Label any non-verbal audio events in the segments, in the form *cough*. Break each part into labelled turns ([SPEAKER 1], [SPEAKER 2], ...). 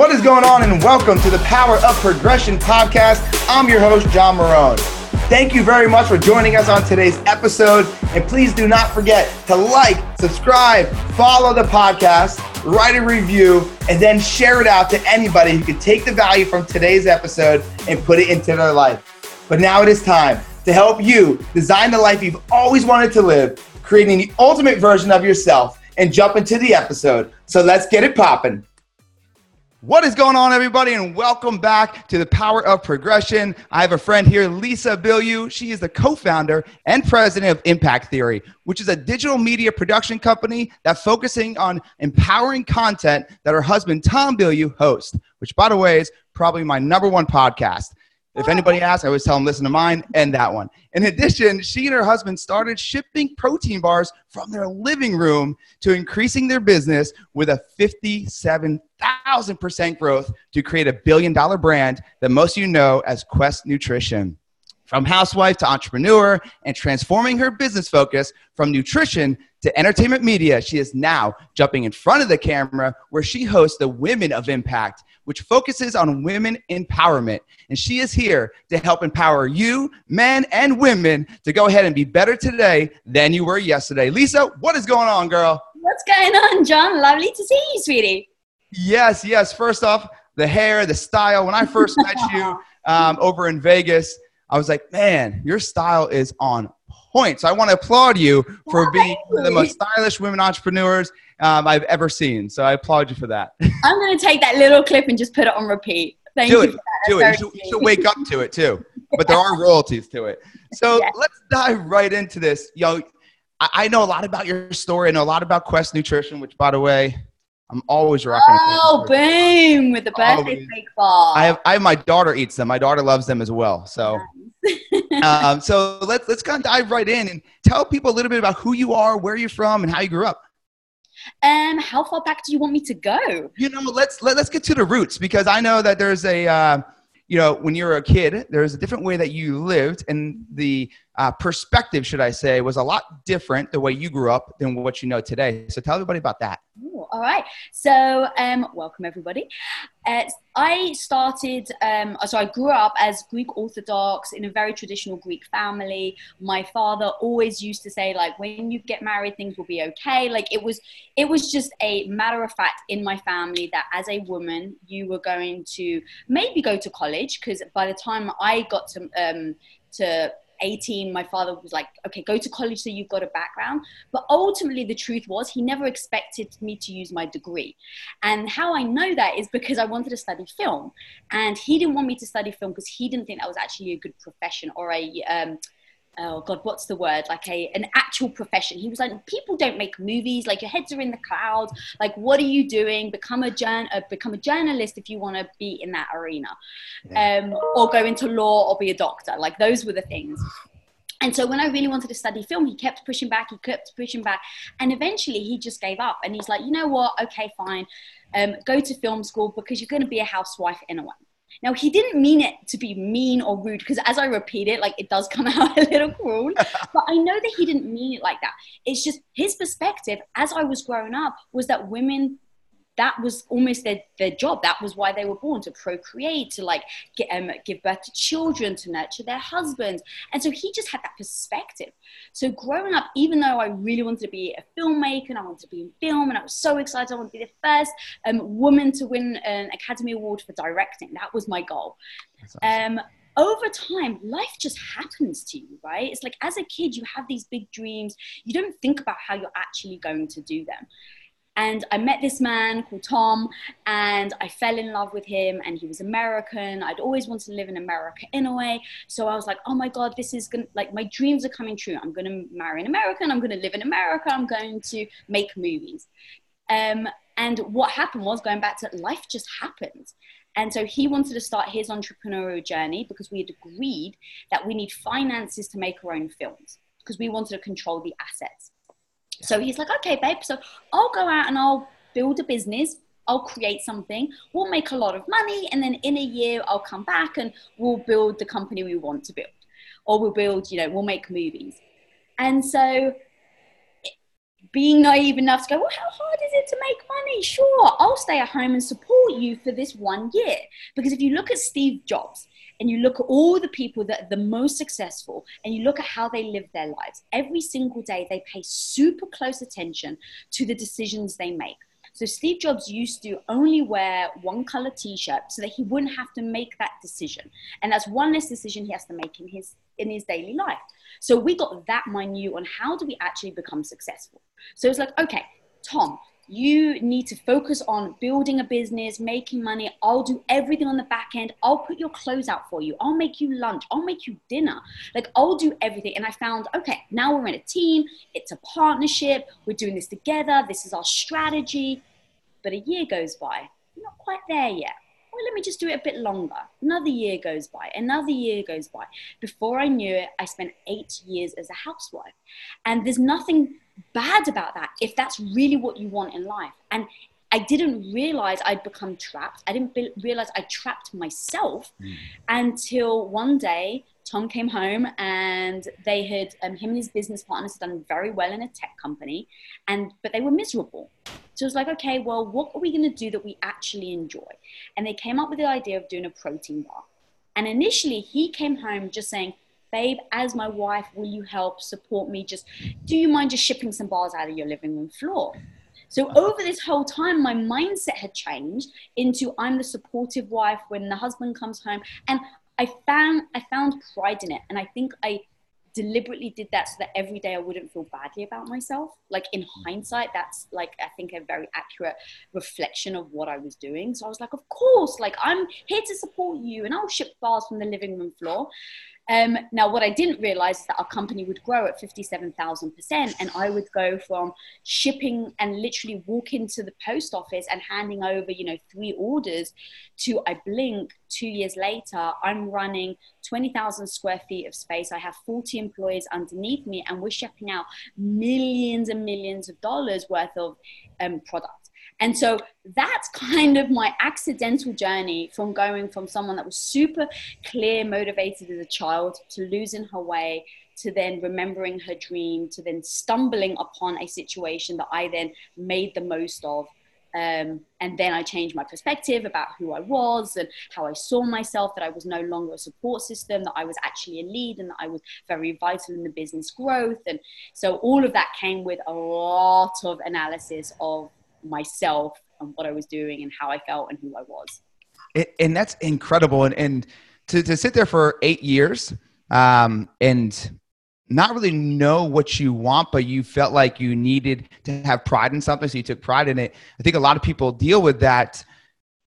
[SPEAKER 1] What is going on, and welcome to the Power of Progression podcast. I'm your host, John Marone. Thank you very much for joining us on today's episode. And please do not forget to like, subscribe, follow the podcast, write a review, and then share it out to anybody who could take the value from today's episode and put it into their life. But now it is time to help you design the life you've always wanted to live, creating the ultimate version of yourself, and jump into the episode. So let's get it popping. What is going on, everybody, and welcome back to the Power of Progression. I have a friend here, Lisa Bilyeu. She is the co founder and president of Impact Theory, which is a digital media production company that's focusing on empowering content that her husband, Tom Bilyeu, hosts, which, by the way, is probably my number one podcast. If anybody asks, I always tell them listen to mine and that one. In addition, she and her husband started shipping protein bars from their living room to increasing their business with a 57,000% growth to create a billion dollar brand that most of you know as Quest Nutrition. From housewife to entrepreneur and transforming her business focus from nutrition to entertainment media, she is now jumping in front of the camera where she hosts the Women of Impact which focuses on women empowerment. And she is here to help empower you, men and women, to go ahead and be better today than you were yesterday. Lisa, what is going on, girl?
[SPEAKER 2] What's going on, John? Lovely to see you, sweetie.
[SPEAKER 1] Yes, yes. First off, the hair, the style. When I first met you *laughs* um, over in Vegas, I was like, man, your style is on point. So I want to applaud you for being one of the most stylish women entrepreneurs um, I've ever seen. So I applaud you for that. *laughs*
[SPEAKER 2] I'm going to take that little clip and just put it on repeat. Thank
[SPEAKER 1] do
[SPEAKER 2] you.
[SPEAKER 1] It. Do it. You should, you should, wake up to it too. But there are *laughs* royalties to it. So yes. let's dive right into this. Yo, I, I know a lot about your story. I know a lot about Quest Nutrition, which, by the way, I'm always rocking.
[SPEAKER 2] Oh, boom! With the birthday cake bar.
[SPEAKER 1] I have, I have my daughter eats them. My daughter loves them as well. So, *laughs* um, so let's let's kind of dive right in and tell people a little bit about who you are, where you're from, and how you grew up.
[SPEAKER 2] Um, how far back do you want me to go?
[SPEAKER 1] You know, let's let, us let us get to the roots because I know that there's a, uh, you know, when you were a kid, there's a different way that you lived, and the uh, perspective, should I say, was a lot different the way you grew up than what you know today. So tell everybody about that.
[SPEAKER 2] Ooh, all right. So, um, welcome everybody. Uh, I started, um, so I grew up as Greek Orthodox in a very traditional Greek family. My father always used to say, like, when you get married, things will be okay. Like, it was, it was just a matter of fact in my family that as a woman, you were going to maybe go to college because by the time I got to um, to 18, my father was like, okay, go to college so you've got a background. But ultimately, the truth was, he never expected me to use my degree. And how I know that is because I wanted to study film. And he didn't want me to study film because he didn't think that was actually a good profession or a, um, oh god what's the word like a an actual profession he was like people don't make movies like your heads are in the clouds like what are you doing become a journ uh, become a journalist if you want to be in that arena um, or go into law or be a doctor like those were the things and so when I really wanted to study film, he kept pushing back, he kept pushing back. And eventually he just gave up. And he's like, you know what? Okay, fine. Um, go to film school because you're going to be a housewife anyway. Now, he didn't mean it to be mean or rude because as I repeat it, like it does come *laughs* out a little cruel. *laughs* but I know that he didn't mean it like that. It's just his perspective as I was growing up was that women that was almost their, their job. That was why they were born to procreate, to like get, um, give birth to children, to nurture their husbands. And so he just had that perspective. So growing up, even though I really wanted to be a filmmaker and I wanted to be in film and I was so excited, I wanted to be the first um, woman to win an Academy Award for directing. That was my goal. Awesome. Um, over time, life just happens to you, right? It's like as a kid, you have these big dreams. You don't think about how you're actually going to do them. And I met this man called Tom, and I fell in love with him. And he was American. I'd always wanted to live in America in a way. So I was like, oh my God, this is to, like, my dreams are coming true. I'm going to marry an American. I'm going to live in America. I'm going to make movies. Um, and what happened was going back to life just happened. And so he wanted to start his entrepreneurial journey because we had agreed that we need finances to make our own films because we wanted to control the assets. So he's like, okay, babe, so I'll go out and I'll build a business. I'll create something. We'll make a lot of money. And then in a year, I'll come back and we'll build the company we want to build. Or we'll build, you know, we'll make movies. And so being naive enough to go, well, how hard is it to make money? Sure, I'll stay at home and support you for this one year. Because if you look at Steve Jobs, and you look at all the people that are the most successful and you look at how they live their lives, every single day they pay super close attention to the decisions they make. So Steve Jobs used to only wear one color t-shirt so that he wouldn't have to make that decision. And that's one less decision he has to make in his in his daily life. So we got that minute on how do we actually become successful. So it's like, okay, Tom, you need to focus on building a business, making money. I'll do everything on the back end. I'll put your clothes out for you. I'll make you lunch. I'll make you dinner. Like, I'll do everything. And I found, okay, now we're in a team. It's a partnership. We're doing this together. This is our strategy. But a year goes by. Not quite there yet. Well, let me just do it a bit longer. Another year goes by. Another year goes by. Before I knew it, I spent eight years as a housewife. And there's nothing bad about that if that's really what you want in life. And I didn't realize I'd become trapped. I didn't be- realize I trapped myself mm. until one day Tom came home and they had um, him and his business partners had done very well in a tech company, and but they were miserable. So it was like, okay, well, what are we going to do that we actually enjoy? And they came up with the idea of doing a protein bar. And initially, he came home just saying, babe, as my wife, will you help support me? Just do you mind just shipping some bars out of your living room floor? So over this whole time, my mindset had changed into I'm the supportive wife when the husband comes home, and I found I found pride in it, and I think I deliberately did that so that every day I wouldn't feel badly about myself. Like in mm. hindsight, that's like I think a very accurate reflection of what I was doing. So I was like, of course, like I'm here to support you, and I'll ship bars from the living room floor. Um, now, what I didn't realize is that our company would grow at 57,000%, and I would go from shipping and literally walk into the post office and handing over, you know, three orders to I blink two years later, I'm running 20,000 square feet of space. I have 40 employees underneath me, and we're shipping out millions and millions of dollars worth of um, product. And so that's kind of my accidental journey from going from someone that was super clear, motivated as a child to losing her way to then remembering her dream to then stumbling upon a situation that I then made the most of. Um, and then I changed my perspective about who I was and how I saw myself, that I was no longer a support system, that I was actually a lead, and that I was very vital in the business growth. And so all of that came with a lot of analysis of myself and what I was doing and how I felt and who I was.
[SPEAKER 1] and that's incredible. And, and to, to sit there for eight years um, and not really know what you want, but you felt like you needed to have pride in something, so you took pride in it. I think a lot of people deal with that.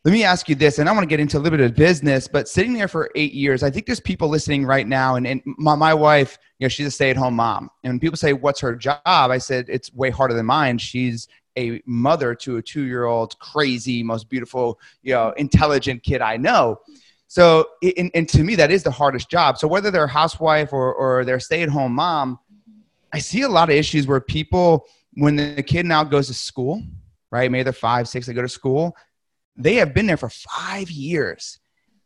[SPEAKER 1] Let me ask you this, and I want to get into a little bit of business, but sitting there for eight years, I think there's people listening right now, and, and my, my wife, you know, she's a stay-at-home mom. And when people say, what's her job? I said, it's way harder than mine. She's a mother to a two year old crazy most beautiful you know intelligent kid i know. So and, and to me that is the hardest job. So whether they're a housewife or, or they're stay-at-home mom i see a lot of issues where people when the kid now goes to school right maybe they're five six they go to school they have been there for five years.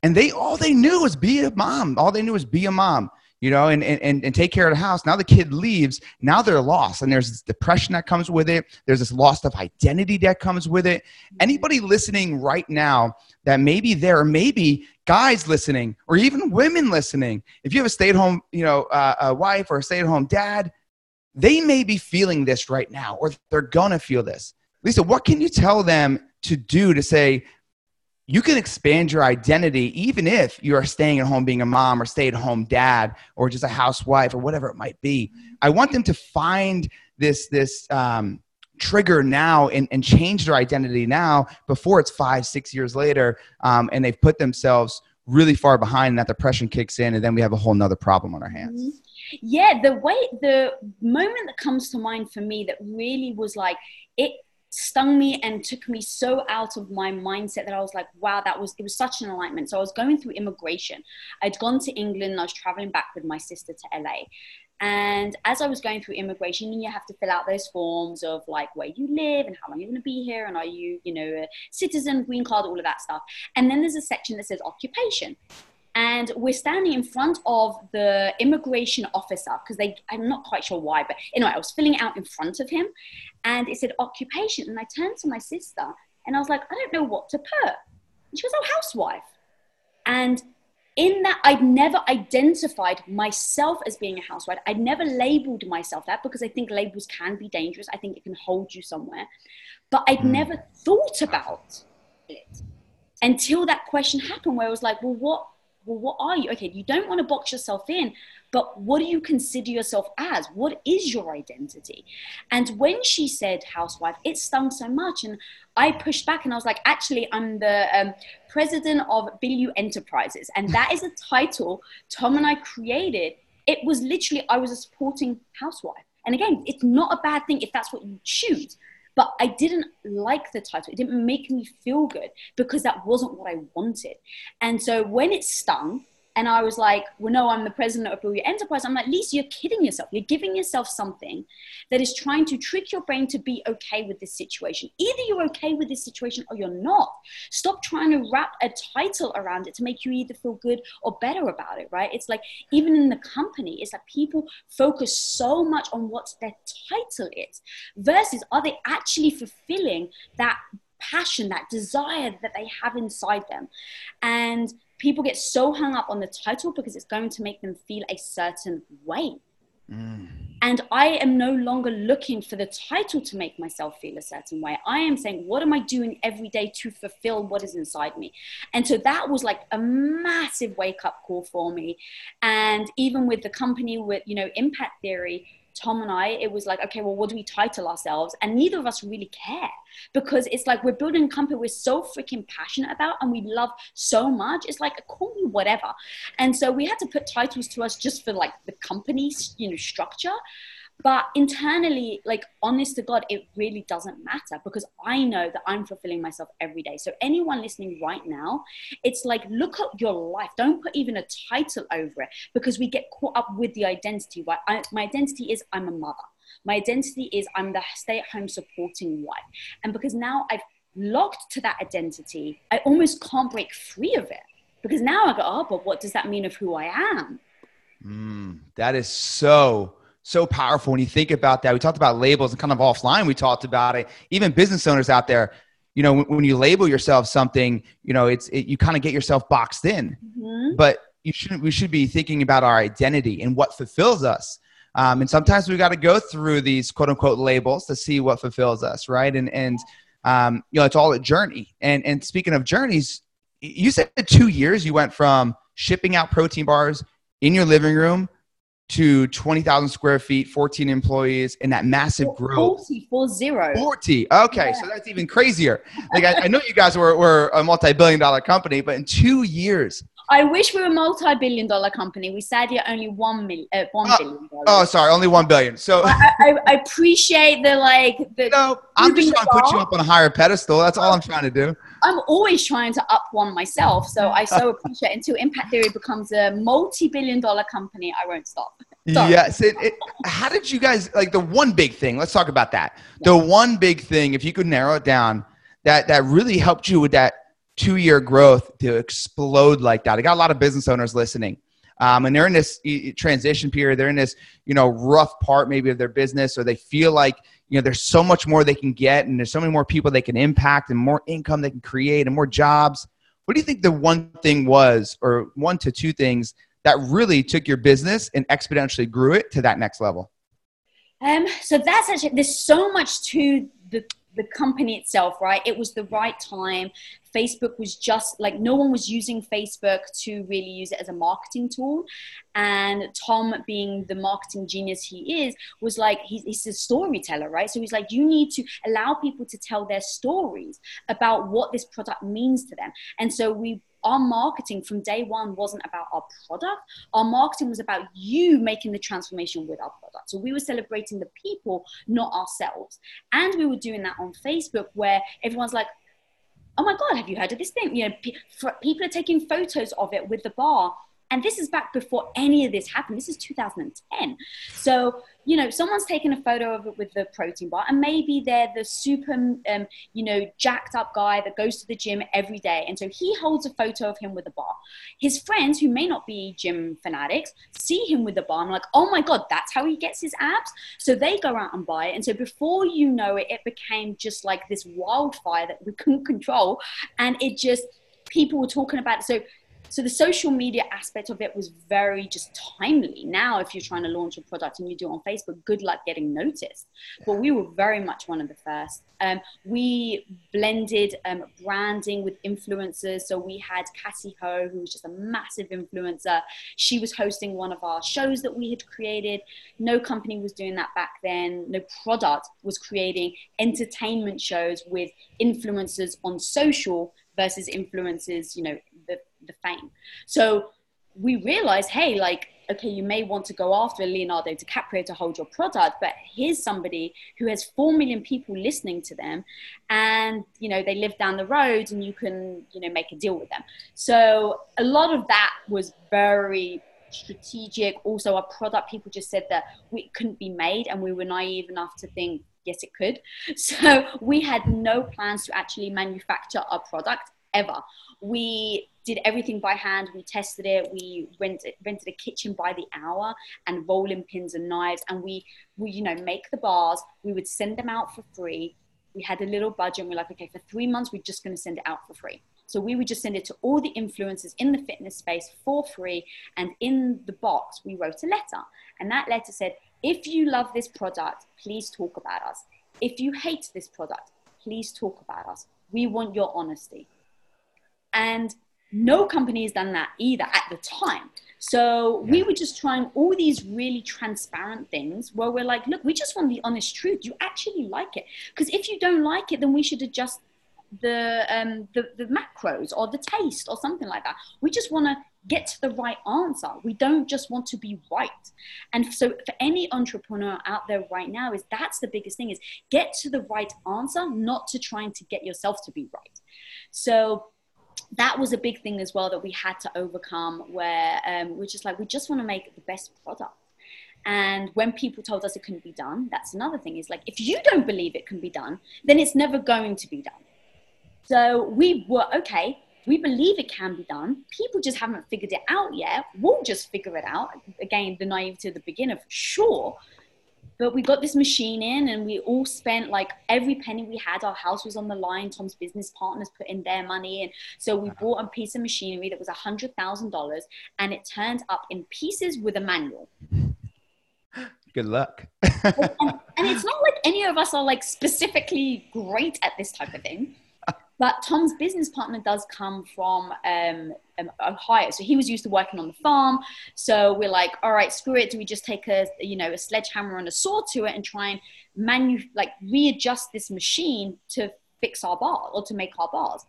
[SPEAKER 1] And they all they knew was be a mom. All they knew was be a mom you know, and, and, and take care of the house. Now the kid leaves. Now they're lost. And there's this depression that comes with it. There's this loss of identity that comes with it. Anybody listening right now that maybe there, or maybe guys listening, or even women listening, if you have a stay at home, you know, uh, a wife or a stay at home dad, they may be feeling this right now, or they're going to feel this. Lisa, what can you tell them to do to say, you can expand your identity even if you're staying at home being a mom or stay at home dad or just a housewife or whatever it might be i want them to find this this um, trigger now and, and change their identity now before it's five six years later um, and they've put themselves really far behind and that depression kicks in and then we have a whole nother problem on our hands
[SPEAKER 2] mm-hmm. yeah the way the moment that comes to mind for me that really was like it stung me and took me so out of my mindset that I was like, wow, that was, it was such an enlightenment. So I was going through immigration. I'd gone to England, I was traveling back with my sister to LA. And as I was going through immigration, you have to fill out those forms of like where you live and how long you're going to be here, and are you, you know, a citizen, green card, all of that stuff. And then there's a section that says occupation and we're standing in front of the immigration officer because they i'm not quite sure why but anyway i was filling it out in front of him and it said occupation and i turned to my sister And I was like, I don't know what to put. And she goes, Oh, housewife. And in that, I'd never identified myself as being a housewife. I'd never labeled myself that because I think labels can be dangerous. I think it can hold you somewhere. But I'd mm. never thought about it until that question happened where I was like, well, what well, what are you? Okay, you don't want to box yourself in, but what do you consider yourself as? What is your identity? And when she said housewife, it stung so much. And I pushed back and I was like, actually, I'm the um, president of Bilyeu Enterprises. And that is a *laughs* title Tom and I created. It was literally, I was a supporting housewife. And again, it's not a bad thing if that's what you choose. But I didn't like the title. It didn't make me feel good because that wasn't what I wanted. And so when it stung, and I was like, well, no, I'm the president of Bilyeu Enterprise. I'm like, Lisa, you're kidding yourself. You're giving yourself something that is trying to trick your brain to be okay with this situation. Either you're okay with this situation or you're not. Stop trying to wrap a title around it to make you either feel good or better about it, right? It's like, even in the company, it's like people focus so much on what their title is versus are they actually fulfilling that passion, that desire that they have inside them. And people get so hung up on the title because it's going to make them feel a certain way. Mm. And I am no longer looking for the title to make myself feel a certain way. I am saying, what am I doing every day to fulfill what is inside me? And so that was like a massive wake up call for me. And even with the company with, you know, impact theory, Tom and I, it was like, okay, well, what do we title ourselves? And neither of us really care because it's like we're building a company we're so freaking passionate about and we love so much. It's like, call me whatever. And so we had to put titles to us just for like the company's, you know, structure. But internally, like honest to God, it really doesn't matter because I know that I'm fulfilling myself every day. So, anyone listening right now, it's like look at your life. Don't put even a title over it because we get caught up with the identity. Right? I, my identity is I'm a mother. My identity is I'm the stay at home supporting wife. And because now I've locked to that identity, I almost can't break free of it because now I go, oh, but what does that mean of who I am?
[SPEAKER 1] Mm, that is so so powerful when you think about that. We talked about labels and kind of offline, we talked about it. Even business owners out there, you know, when, when you label yourself something, you know, it's it, you kind of get yourself boxed in. Mm-hmm. But you should we should be thinking about our identity and what fulfills us. Um, and sometimes we got to go through these quote unquote labels to see what fulfills us, right? And and um, you know, it's all a journey. And and speaking of journeys, you said two years you went from shipping out protein bars in your living room to 20,000 square feet, 14 employees, and that massive growth.
[SPEAKER 2] 40, four zero.
[SPEAKER 1] 40. Okay, yeah. so that's even crazier. Like I, I know you guys were, were a multi-billion dollar company, but in two years.
[SPEAKER 2] I wish we were a multi-billion dollar company. We sadly are only one million, uh, one
[SPEAKER 1] oh,
[SPEAKER 2] billion dollars.
[SPEAKER 1] Oh, sorry, only one billion. So
[SPEAKER 2] I, I, I appreciate the like the.
[SPEAKER 1] No, I'm just trying to put you up on a higher pedestal. That's all I'm trying to do.
[SPEAKER 2] I'm always trying to up one myself. So I so *laughs* appreciate until Impact Theory becomes a multi-billion dollar company, I won't stop. *laughs*
[SPEAKER 1] Sorry. Yes. It, it, how did you guys like the one big thing? Let's talk about that. Yeah. The one big thing, if you could narrow it down, that that really helped you with that two year growth to explode like that. I got a lot of business owners listening. Um, and they're in this transition period. They're in this, you know, rough part maybe of their business, or they feel like, you know, there's so much more they can get, and there's so many more people they can impact, and more income they can create, and more jobs. What do you think the one thing was, or one to two things that really took your business and exponentially grew it to that next level?
[SPEAKER 2] Um, so that's actually there's so much to the the company itself, right? It was the right time. Facebook was just like no one was using Facebook to really use it as a marketing tool. And Tom, being the marketing genius he is, was like, he's, he's a storyteller, right? So he's like, you need to allow people to tell their stories about what this product means to them. And so we our marketing from day one wasn't about our product. Our marketing was about you making the transformation with our product. So we were celebrating the people, not ourselves. And we were doing that on Facebook where everyone's like, oh my God, have you heard of this thing? You know, people are taking photos of it with the bar And this is back before any of this happened. This is 2010. So, you know, someone's taken a photo of it with the protein bar, and maybe they're the super, um, you know, jacked up guy that goes to the gym every day. And so he holds a photo of him with a bar. His friends, who may not be gym fanatics, see him with the bar and like, oh my God, that's how he gets his abs. So they go out and buy it. And so before you know it, it became just like this wildfire that we couldn't control. And it just, people were talking about it. So so the social media aspect of it was very just timely. Now if you're trying to launch a product and you do it on facebook good luck getting noticed. But we were very much one of the first. Um, we blended um, branding with influencers. So we had Cassey Ho who was just a massive influencer. She was hosting one of our shows that we had created. No company was doing that back then. No product was creating entertainment shows with influencers on social versus influencers you know the the fame. So we realized, hey, like, okay, you may want to go after Leonardo DiCaprio to hold your product, but here's somebody who has 4 million people listening to them and, you know, they live down the road and you can, you know, make a deal with them. So a lot of that was very strategic. Also, our product, people just said that we couldn't be made and we were naive enough to think, yes, it could. *laughs* So we had no plans to actually manufacture our product ever. We did everything by hand. We tested it. We rented, rented a kitchen by the hour and rolling pins and knives. And we, we, you know, make the bars. We would send them out for free. We had a little budget and we're like, okay, for three months, we're just going to send it out for free. So we would just send it to all the influencers in the fitness space for free. And in the box, we wrote a letter. And that letter said, if you love this product, please talk about us. If you hate this product, please talk about us. We want your honesty. And no company has done that either at the time. So yeah. we were just trying all these really transparent things where we're like, look, we just want the honest truth. You actually like it. Because if you don't like it, then we should adjust the, um, the, the macros or the taste or something like that. We just want to get to the right answer. We don't just want to be right. And so for any entrepreneur out there right now is that's the biggest thing is get to the right answer, not to trying to get yourself to be right. So that was a big thing as well that we had to overcome where um, we're just like we just want to make the best product. And when people told us it couldn't be done that's another thing is like if you don't believe it can be done then it's never going to be done. So we were okay we believe it can be done. People just haven't figured it out yet. We'll just figure it out. Again the naivety of the beginner for sure but we got this machine in and we all spent like every penny we had our house was on the line tom's business partners put in their money and so we uh-huh. bought a piece of machinery that was a hundred thousand dollars and it turned up in pieces with a manual. *gasps*
[SPEAKER 1] Good luck.
[SPEAKER 2] And, and it's not like any of us are like specifically great at this type of thing but Tom's business partner does come from um, um, Ohio, so he was used to working on the farm. So we're like, all right, screw it. Do we just take a you know a sledgehammer and a saw to it and try and manu like readjust this machine to fix our bar or to make our bars?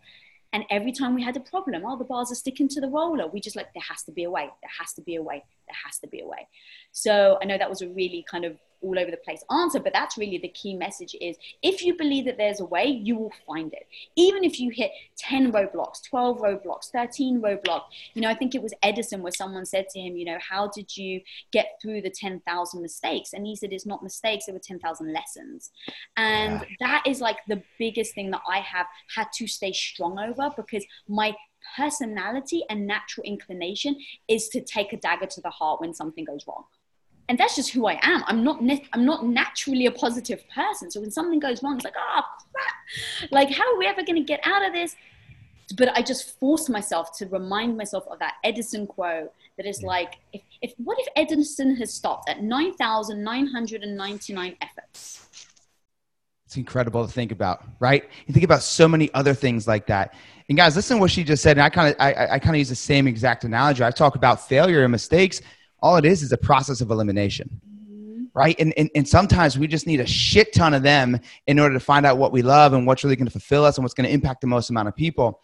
[SPEAKER 2] And every time we had a problem, oh, the bars are sticking to the roller. We just like, there has to be a way. There has to be a way. There has to be a way. So I know that was a really kind of all over the place answer but that's really the key message is if you believe that there's a way you will find it. Even if you hit 10 roadblocks 12 roadblocks 13 roadblocks you know i think it was edison where someone said to him you know how did you get through the 10,000 mistakes? And he said it's not mistakes it were 10,000 lessons. And yeah. that is like the biggest thing that i have had to stay strong over because my personality and natural inclination is to take a dagger to the heart when something goes wrong and that's just who I am. I'm not I'm not naturally a positive person. So when something goes wrong, it's like, oh crap! Like, how are we ever going to get out of this? But I just force myself to remind myself of that Edison quote that is like, if, if what if Edison has stopped at nine thousand nine hundred and ninety nine efforts?
[SPEAKER 1] It's incredible to think about, right? You think about so many other things like that. And guys, listen to what she just said. And I kind of I, I kind of use the same exact analogy. I talk about failure and mistakes all it is is a process of elimination mm-hmm. right? And, and, and sometimes we just need a shit ton of them in order to find out what we love and what's really going to fulfill us and what's going to impact the most amount of people.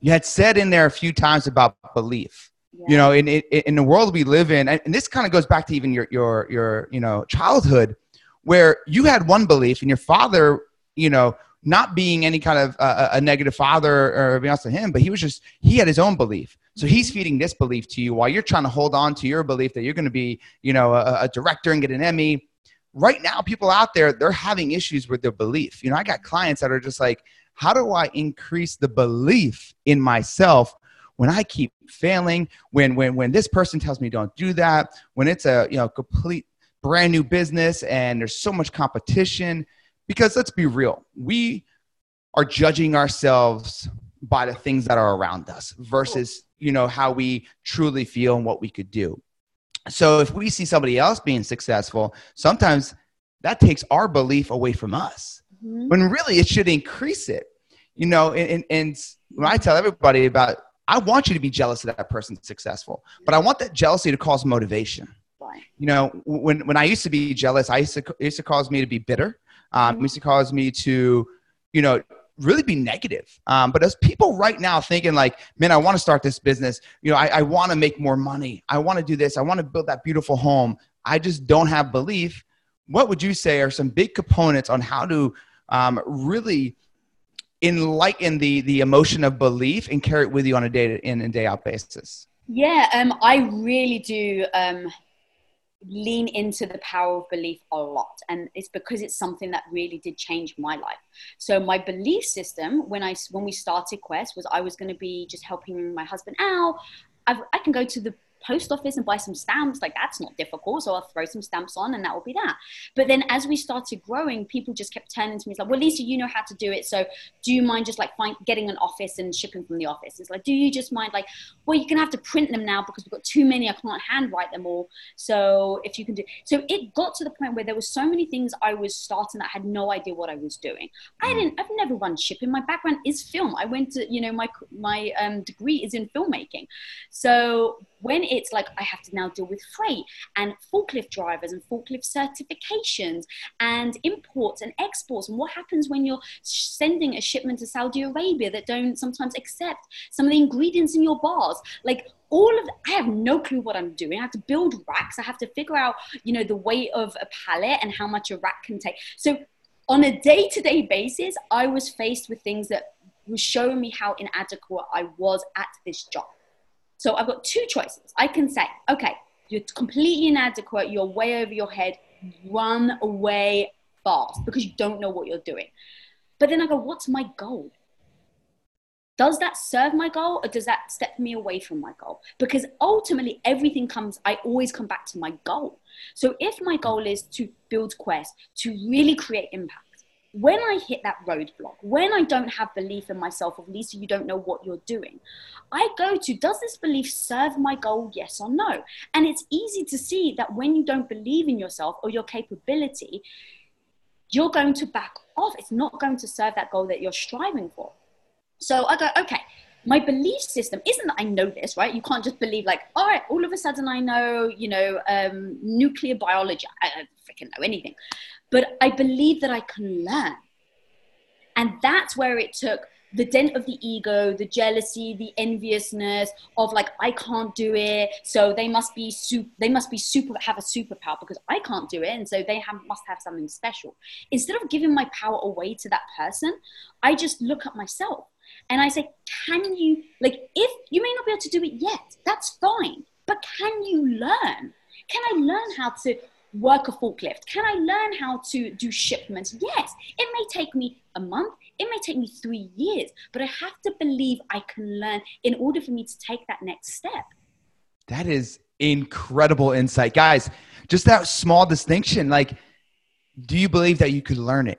[SPEAKER 1] You had said in there a few times about belief. Yeah. you know in, in, in the world we live in and this kind of goes back to even your your your you know childhood where you had one belief and your father you know not being any kind of uh, a negative father or anything else to him, but he was just he had his own belief. So he's feeding this belief to you while you're trying to hold on to your belief that you're going to be, you know, a, a director and get an Emmy. Right now, people out there they're having issues with their belief. You know, I got clients that are just like, how do I increase the belief in myself when I keep failing? When when when this person tells me don't do that? When it's a you know complete brand new business and there's so much competition because let's be real we are judging ourselves by the things that are around us versus you know how we truly feel and what we could do. So if we see somebody else being successful sometimes that takes our belief away from us.
[SPEAKER 2] Mhm.
[SPEAKER 1] when really it should increase it. You know and, and, and when i tell everybody about i want you to be jealous of that person successful but i want that jealousy to cause motivation. You know when when i used to be jealous i used to it used to cause me to be bitter um, used to cause me to you know really be negative. Um, but as people right now thinking like man i want to start this business you know i, I want to make more money. I want to do this. I want to build that beautiful home. I just don't have belief. What would you say are some big components on how to um, really enlighten the the emotion of belief and carry it with you on a day in and day out basis?
[SPEAKER 2] Yeah, um, I really do um, lean into the power of belief a lot, and it's because it's something that really did change my life. So my belief system when I when we started Quest was I was going to be just helping my husband out. I've, I can go to the post office and buy some stamps like that's not difficult so i'll throw some stamps on and that will be that. But then as we started growing people just kept turning to me it's like well lisa you know how to do it so do you mind just like find, getting an office and shipping from the office? It's like do you just mind like well you're gonna have to print them now because we've got too many i can't handwrite them all so if you can do so it got to the point where there were so many things i was starting that I had no idea what i was doing. I didn't i've never run shipping my background is film. I went to you know my my um, degree is in filmmaking. So when it's like I have to now deal with freight and forklift drivers and forklift certifications and imports and exports and what happens when you're sending a shipment to Saudi Arabia that don't sometimes accept some of the ingredients in your bars like all of I have no clue what I'm doing. I have to build racks. I have to figure out, you know, the weight of a pallet and how much a rack can take. So on a day-to-day basis, I was faced with things that was showing me how inadequate I was at this job. So I've got two choices. I can say, okay, you're completely inadequate, you're way over your head, run away fast because you don't know what you're doing. But then I go, what's my goal? Does that serve my goal or does that step me away from my goal? Because ultimately, everything comes, I always come back to my goal. So if my goal is to build Quest, to really create impact, when I hit that roadblock, when I don't have belief in myself, or Lisa, you don't know what you're doing, I go to, does this belief serve my goal, yes or no? And it's easy to see that when you don't believe in yourself or your capability, you're going to back off. It's not going to serve that goal that you're striving for. So I go, okay, my belief system isn't that I know this, right? You can't just believe like, all right, all of a sudden I know, you know, um, nuclear biology. I don't freaking know anything, but I believe that I can learn. And that's where it took the dent of the ego, the jealousy, the enviousness of like I can't do it, so they must be super. They must be super have a superpower because I can't do it, and so they have, must have something special. Instead of giving my power away to that person, I just look at myself and I say, "Can you like if you may not be able to do it yet? That's fine, but can you learn? Can I learn how to?" Work a forklift? Can I learn how to do shipments? Yes. It may take me a month, it may take me three years, but I have to believe I can learn in order for me to take that next step.
[SPEAKER 1] That is incredible insight. Guys, just that small distinction like, do you believe that you could learn it?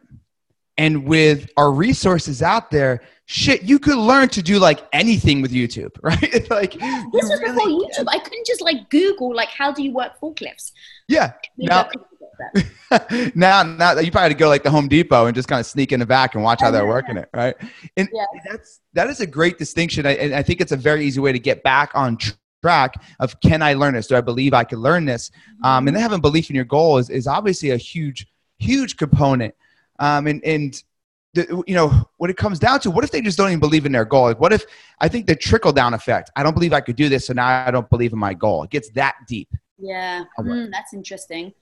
[SPEAKER 1] And with our resources out there, shit, you could learn to do like anything with YouTube, *laughs* right? like
[SPEAKER 2] This
[SPEAKER 1] you
[SPEAKER 2] was
[SPEAKER 1] really
[SPEAKER 2] before YouTube. I couldn't just like Google like how do you work forklifts.
[SPEAKER 1] Yeah. Now-
[SPEAKER 2] I couldn't get that. *laughs*
[SPEAKER 1] now, now you probably had to go like the Home Depot and just kind of sneak in the back and watch how they're working it, right? And
[SPEAKER 2] Yeah.
[SPEAKER 1] that's that is a great distinction. I, and I think it's a very easy way to get back on track of can I learn this? Do I believe I can learn this? Um, and then having belief in your goal is, is obviously a huge, huge component. Um, and and the, you know what it comes down to, what if they just don't even believe in their goal? Like, what if I think the trickle down effect? I don't believe I could do this, so now I don't believe in my goal. It gets that deep.
[SPEAKER 2] Yeah, mm, that's interesting.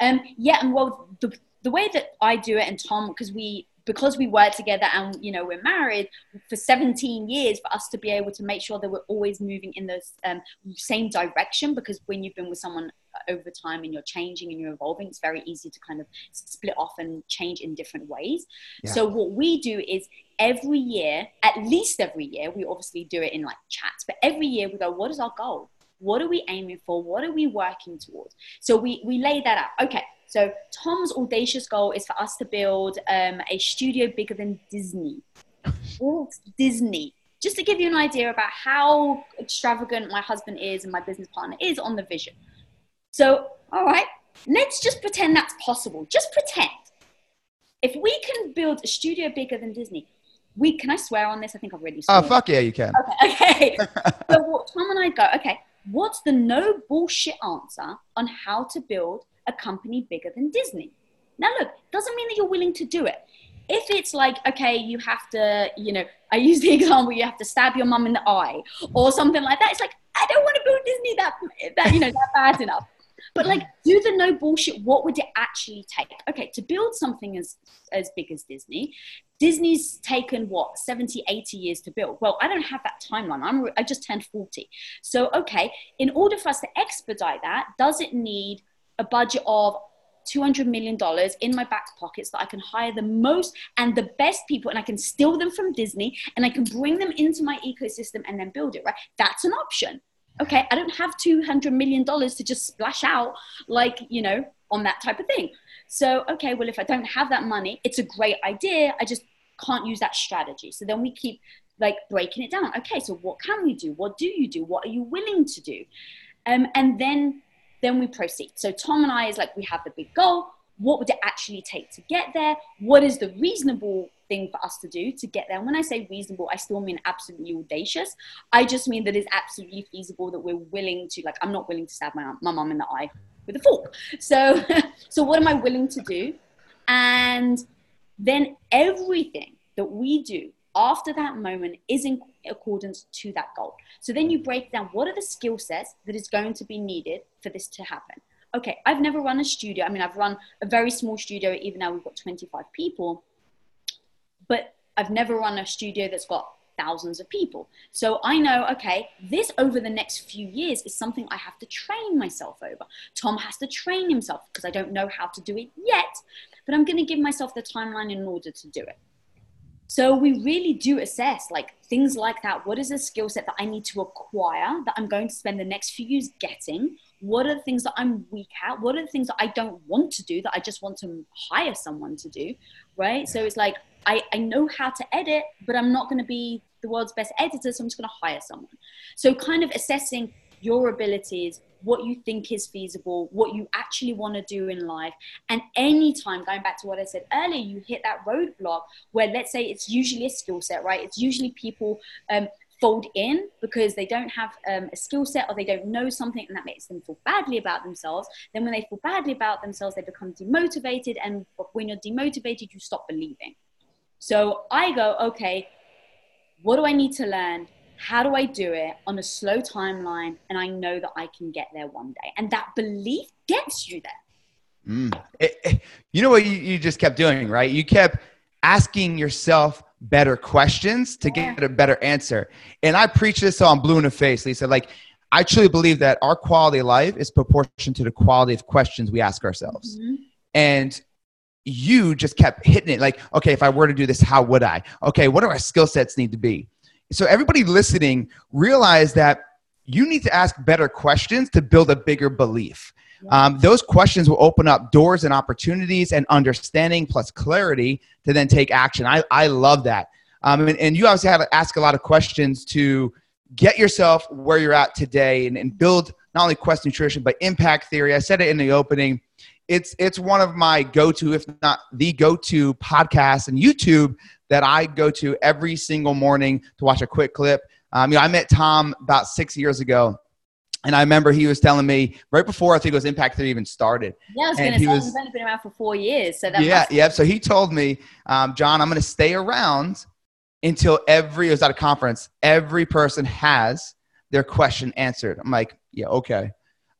[SPEAKER 2] Um, yeah, and well, the, the way that I do it, and Tom, because we because we work together and you know we're married for 17 years for us to be able to make sure that we're always moving in the um, same direction because when you've been with someone over time and you're changing and you're evolving it's very easy to kind of split off and change in different ways yeah. so what we do is every year at least every year we obviously do it in like chats but every year we go what is our goal what are we aiming for what are we working towards so we we lay that out okay so Tom's audacious goal is for us to build um, a studio bigger than Disney. *laughs* Walt Disney. Just to give you an idea about how extravagant my husband is and my business partner is on the vision. So, all right, let's just pretend that's possible. Just pretend. If we can build a studio bigger than Disney, we can I swear on this? I think I've already.
[SPEAKER 1] Oh fuck yeah, you can.
[SPEAKER 2] Okay, okay. *laughs* so what Tom and I go, okay, what's the no bullshit answer on how to build a company bigger than Disney. Now, look, doesn't mean that you're willing to do it. If it's like, okay, you have to, you know, I use the *laughs* example, you have to stab your mum in the eye or something like that. It's like, I don't want to build Disney that, that you know, that bad enough. But like, do the no bullshit. What would it actually take? Okay, to build something as as big as Disney, Disney's taken what 70, 80 years to build. Well, I don't have that timeline. I'm I just turned 40. So okay, in order for us to expedite that, does it need a budget of $200 million in my back pockets that I can hire the most and the best people and I can steal them from Disney and I can bring them into my ecosystem and then build it, right? That's an option. Okay, I don't have $200 million to just splash out like, you know, on that type of thing. So, okay, well, if I don't have that money, it's a great idea. I just can't use that strategy. So then we keep like breaking it down. Okay, so what can we do? What do you do? What are you willing to do? Um, and then then we proceed. So Tom and I is like, we have the big goal. What would it actually take to get there? What is the reasonable thing for us to do to get there? And when I say reasonable, I still mean absolutely audacious. I just mean that it's absolutely feasible that we're willing to, like, I'm not willing to stab my, my mum in the eye with a fork. So, *laughs* so what am I willing to do? And then everything that we do after that moment is in accordance to that goal. So then you break down what are the skill sets that is going to be needed for this to happen. Okay, I've never run a studio. I mean, I've run a very small studio, even now we've got 25 people, but I've never run a studio that's got thousands of people. So I know, okay, this over the next few years is something I have to train myself over. Tom has to train himself because I don't know how to do it yet, but I'm going to give myself the timeline in order to do it. So we really do assess like things like that. What is a skill set that I need to acquire that I'm going to spend the next few years getting? What are the things that I'm weak at? What are the things that I don't want to do that I just want to hire someone to do? Right. So it's like I, I know how to edit, but I'm not going to be the world's best editor, so I'm just going to hire someone. So kind of assessing your abilities, what you think is feasible, what you actually want to do in life. And anytime, going back to what I said earlier, you hit that roadblock where, let's say, it's usually a skill set, right? It's usually people um, fold in because they don't have um, a skill set or they don't know something and that makes them feel badly about themselves. Then, when they feel badly about themselves, they become demotivated. And when you're demotivated, you stop believing. So I go, okay, what do I need to learn? how do I do it on a slow timeline? And I know that I can get there one day. And that belief gets you there.
[SPEAKER 1] Mm. It, it, you know what you, you, just kept doing, right? You kept asking yourself better questions to yeah. get a better answer. And I preach this on Blue in the Face, Lisa. Like, I truly believe that our quality of life is proportional to the quality of questions we ask ourselves. Mm-hmm. And you just kept hitting it like, okay, if I were to do this, how would I? Okay, what do our skill sets need to be? So everybody listening, realize that you need to ask better questions to build a bigger belief. Um, those questions will open up doors and opportunities and understanding plus clarity to then take action. I, I love that. Um, and, and you obviously have to ask a lot of questions to get yourself where you're at today and, and build not only Quest Nutrition, but impact theory. I said it in the opening. It's, it's one of my go to, if not the go to podcasts and YouTube that I go to every single morning to watch a quick clip. Um, you know, I met Tom about six years ago. And I remember he was telling me right before I think it was Impact Theory even started.
[SPEAKER 2] Yeah, I was going to say he's only been around for four years, so that
[SPEAKER 1] yeah, must- yeah. So he told me, um, John, I'm going to stay around until every it was at a conference. Every person has their question answered. I'm like, yeah, okay.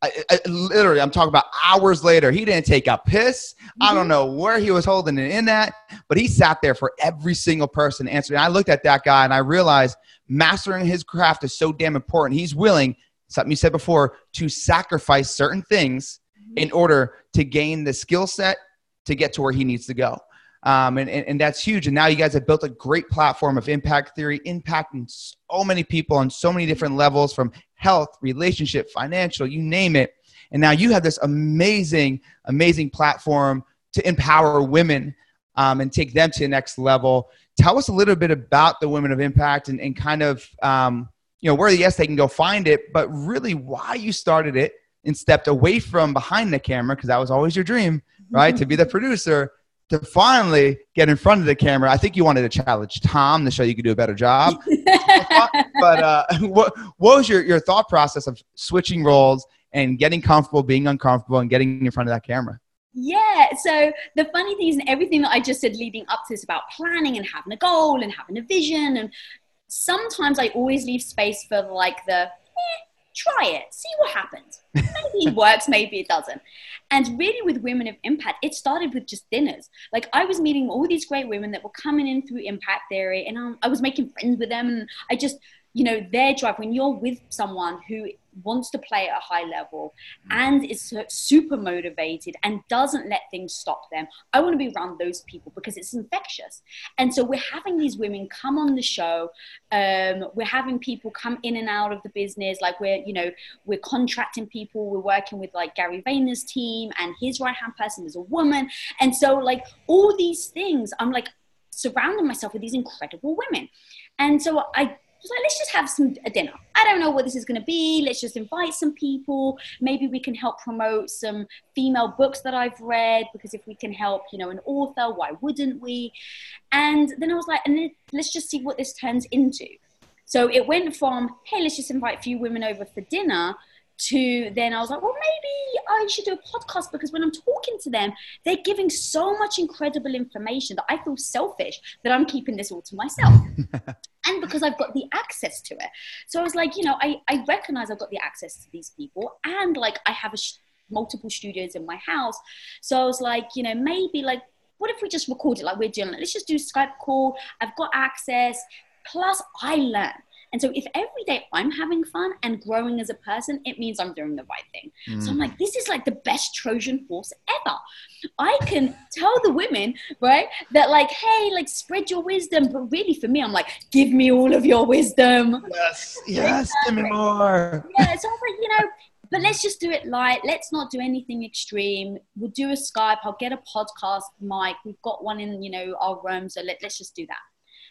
[SPEAKER 1] I, I, literally, I'm talking about hours later. He didn't take a piss. Mm-hmm. I don't mm-hmm. know where he was holding it in that, but he sat there for every single person answering. I looked at that guy and I realized mastering his craft is so damn important. He's willing, something you said before, to sacrifice certain things mm-hmm. in order to gain the skill set to get to where he needs to go. Um, and, and, and, that's huge. And now you guys have built a great platform of impact theory, impacting so many people on so many different levels from health, relationship, financial, you name it. And now you have this amazing, amazing platform to empower women um, and take them to the next level. Tell us a little bit about the Women of Impact and, and kind of, um, you know, where, yes, they can go find it, but really why you started it and stepped away from behind the camera, because that was always your dream, right? to be the producer to finally get in front of the camera. I think you wanted to challenge Tom to show you could do a better job. *laughs* but uh, *laughs* what, what was your, your thought process of switching roles and getting comfortable, being uncomfortable, and getting in front of that camera?
[SPEAKER 2] Yeah. So the funny thing is, everything that I just said leading up to this about planning and having a goal and having a vision. And sometimes I always leave space for like the, eh, try it, see what happens. *laughs* Maybe it works, maybe it doesn't. And really, with Women of Impact, it started with just dinners. Like, I was meeting all these great women that were coming in through Impact Theory, and um, I was making friends with them. And I just, you know, their drive, when you're with someone who wants to play at a high level mm. and is super motivated and doesn't let things stop them. I want to be around those people because it's infectious. And so we're having these women come on the show. Um, we're having people come in and out of the business. Like we're, you know, we're contracting people. We're working with like Gary Vayner's team and his right hand person is a woman. And so like all these things, I'm like surrounding myself with these incredible women. And so I was like, let's just have some a dinner. I don't know what this is going to be. Let's just invite some people. Maybe we can help promote some female books that I've read because if we can help, you know, an author, why wouldn't we? And then I was like, and let's just see what this turns into. So it went from, hey, let's just invite a few women over for dinner to then I was like, well, maybe I should do a podcast because when I'm talking to them, they're giving so much incredible information that I feel selfish that I'm keeping this all to myself. *laughs* and because I've got the access to it. So I was like, you know, I, I recognize I've got the access to these people and like I have a sh- multiple studios in my house. So I was like, you know, maybe like, what if we just record it like we're doing? Let's just do Skype call. I've got access. Plus, I learn. And so if every day I'm having fun and growing as a person, it means I'm doing the right thing. Mm. So I'm mm. like, this is like the best Trojan horse ever. I can tell the women, right, that like, hey, like spread your wisdom. But really for me, I'm like, give me all of your wisdom.
[SPEAKER 1] Yes, yes, give me more.
[SPEAKER 2] Yeah, so I was like, you know, but let's just do it light. Let's not do anything extreme. We'll do a Skype. I'll get a podcast mic. We've got one in, you know, our room. So let, let's just do that.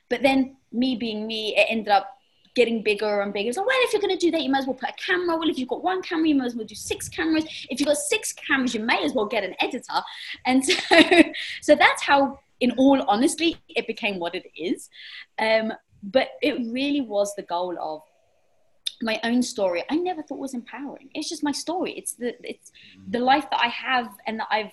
[SPEAKER 2] But then me being me, it ended up getting bigger and bigger. So, well, if you're going to do that, you might as well put a camera. Well, if you've got one camera, you might as well do six cameras. If you've got six cameras, you may as well get an editor. And so, *laughs* so that's how, in all honesty, it became what it is. Um, but it really was the goal of my own story. I never thought was empowering. It's just my story. It's the it's the life that I have and that I've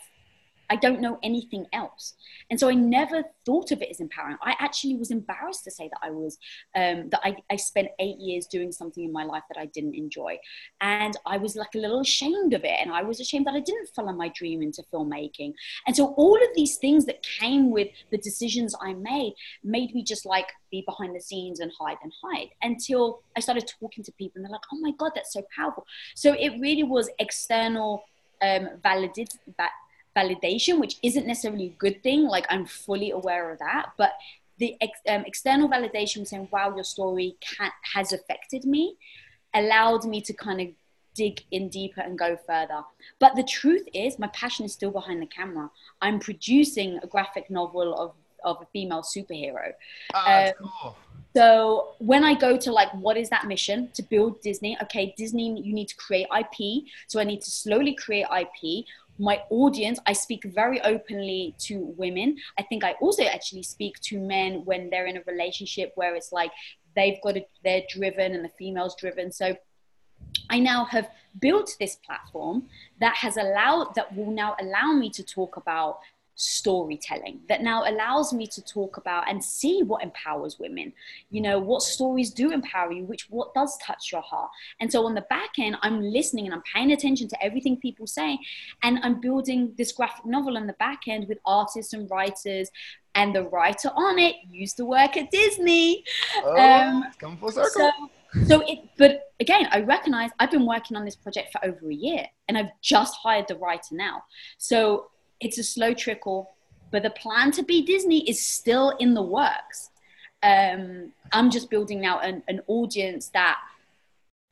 [SPEAKER 2] I don't know anything else. And so I never thought of it as empowering. I actually was embarrassed to say that I was, um, that I, I spent eight years doing something in my life that I didn't enjoy. And I was like a little ashamed of it. And I was ashamed that I didn't follow my dream into filmmaking. And so all of these things that came with the decisions I made made me just like be behind the scenes and hide and hide until I started talking to people and they're like, oh my God, that's so powerful. So it really was external um, validated, that validation, which isn't necessarily a good thing. Like I'm fully aware of that, but the ex- um, external validation saying, "Wow, your story can- has affected me," allowed me to kind of dig in deeper and go further. But the truth is, my passion is still behind the camera. I'm producing a graphic novel of of a female superhero.
[SPEAKER 1] Oh, um, cool.
[SPEAKER 2] So when I go to like, what is that mission to build Disney? Okay, Disney, you need to create IP. So I need to slowly create IP my audience, I speak very openly to women. I think I also actually speak to men when they're in a relationship where it's like they've got a, they're driven and the female's driven. So I now have built this platform that has allowed that will now allow me to talk about storytelling that now allows me to talk about and see what empowers women. You know what stories do empower you which what does touch your heart. And so on the back end i'm listening and i'm paying attention to everything people say and i'm building this graphic novel on the back end with artists and writers and the writer on it. Used to work at disney.
[SPEAKER 1] Oh, um, come full circle.
[SPEAKER 2] so, so it but again i recognize i've been working on this project for over a year and i've just hired the writer now. So it's a slow trickle, but the plan to be Disney is still in the works. Um, I'm just building now an, an audience that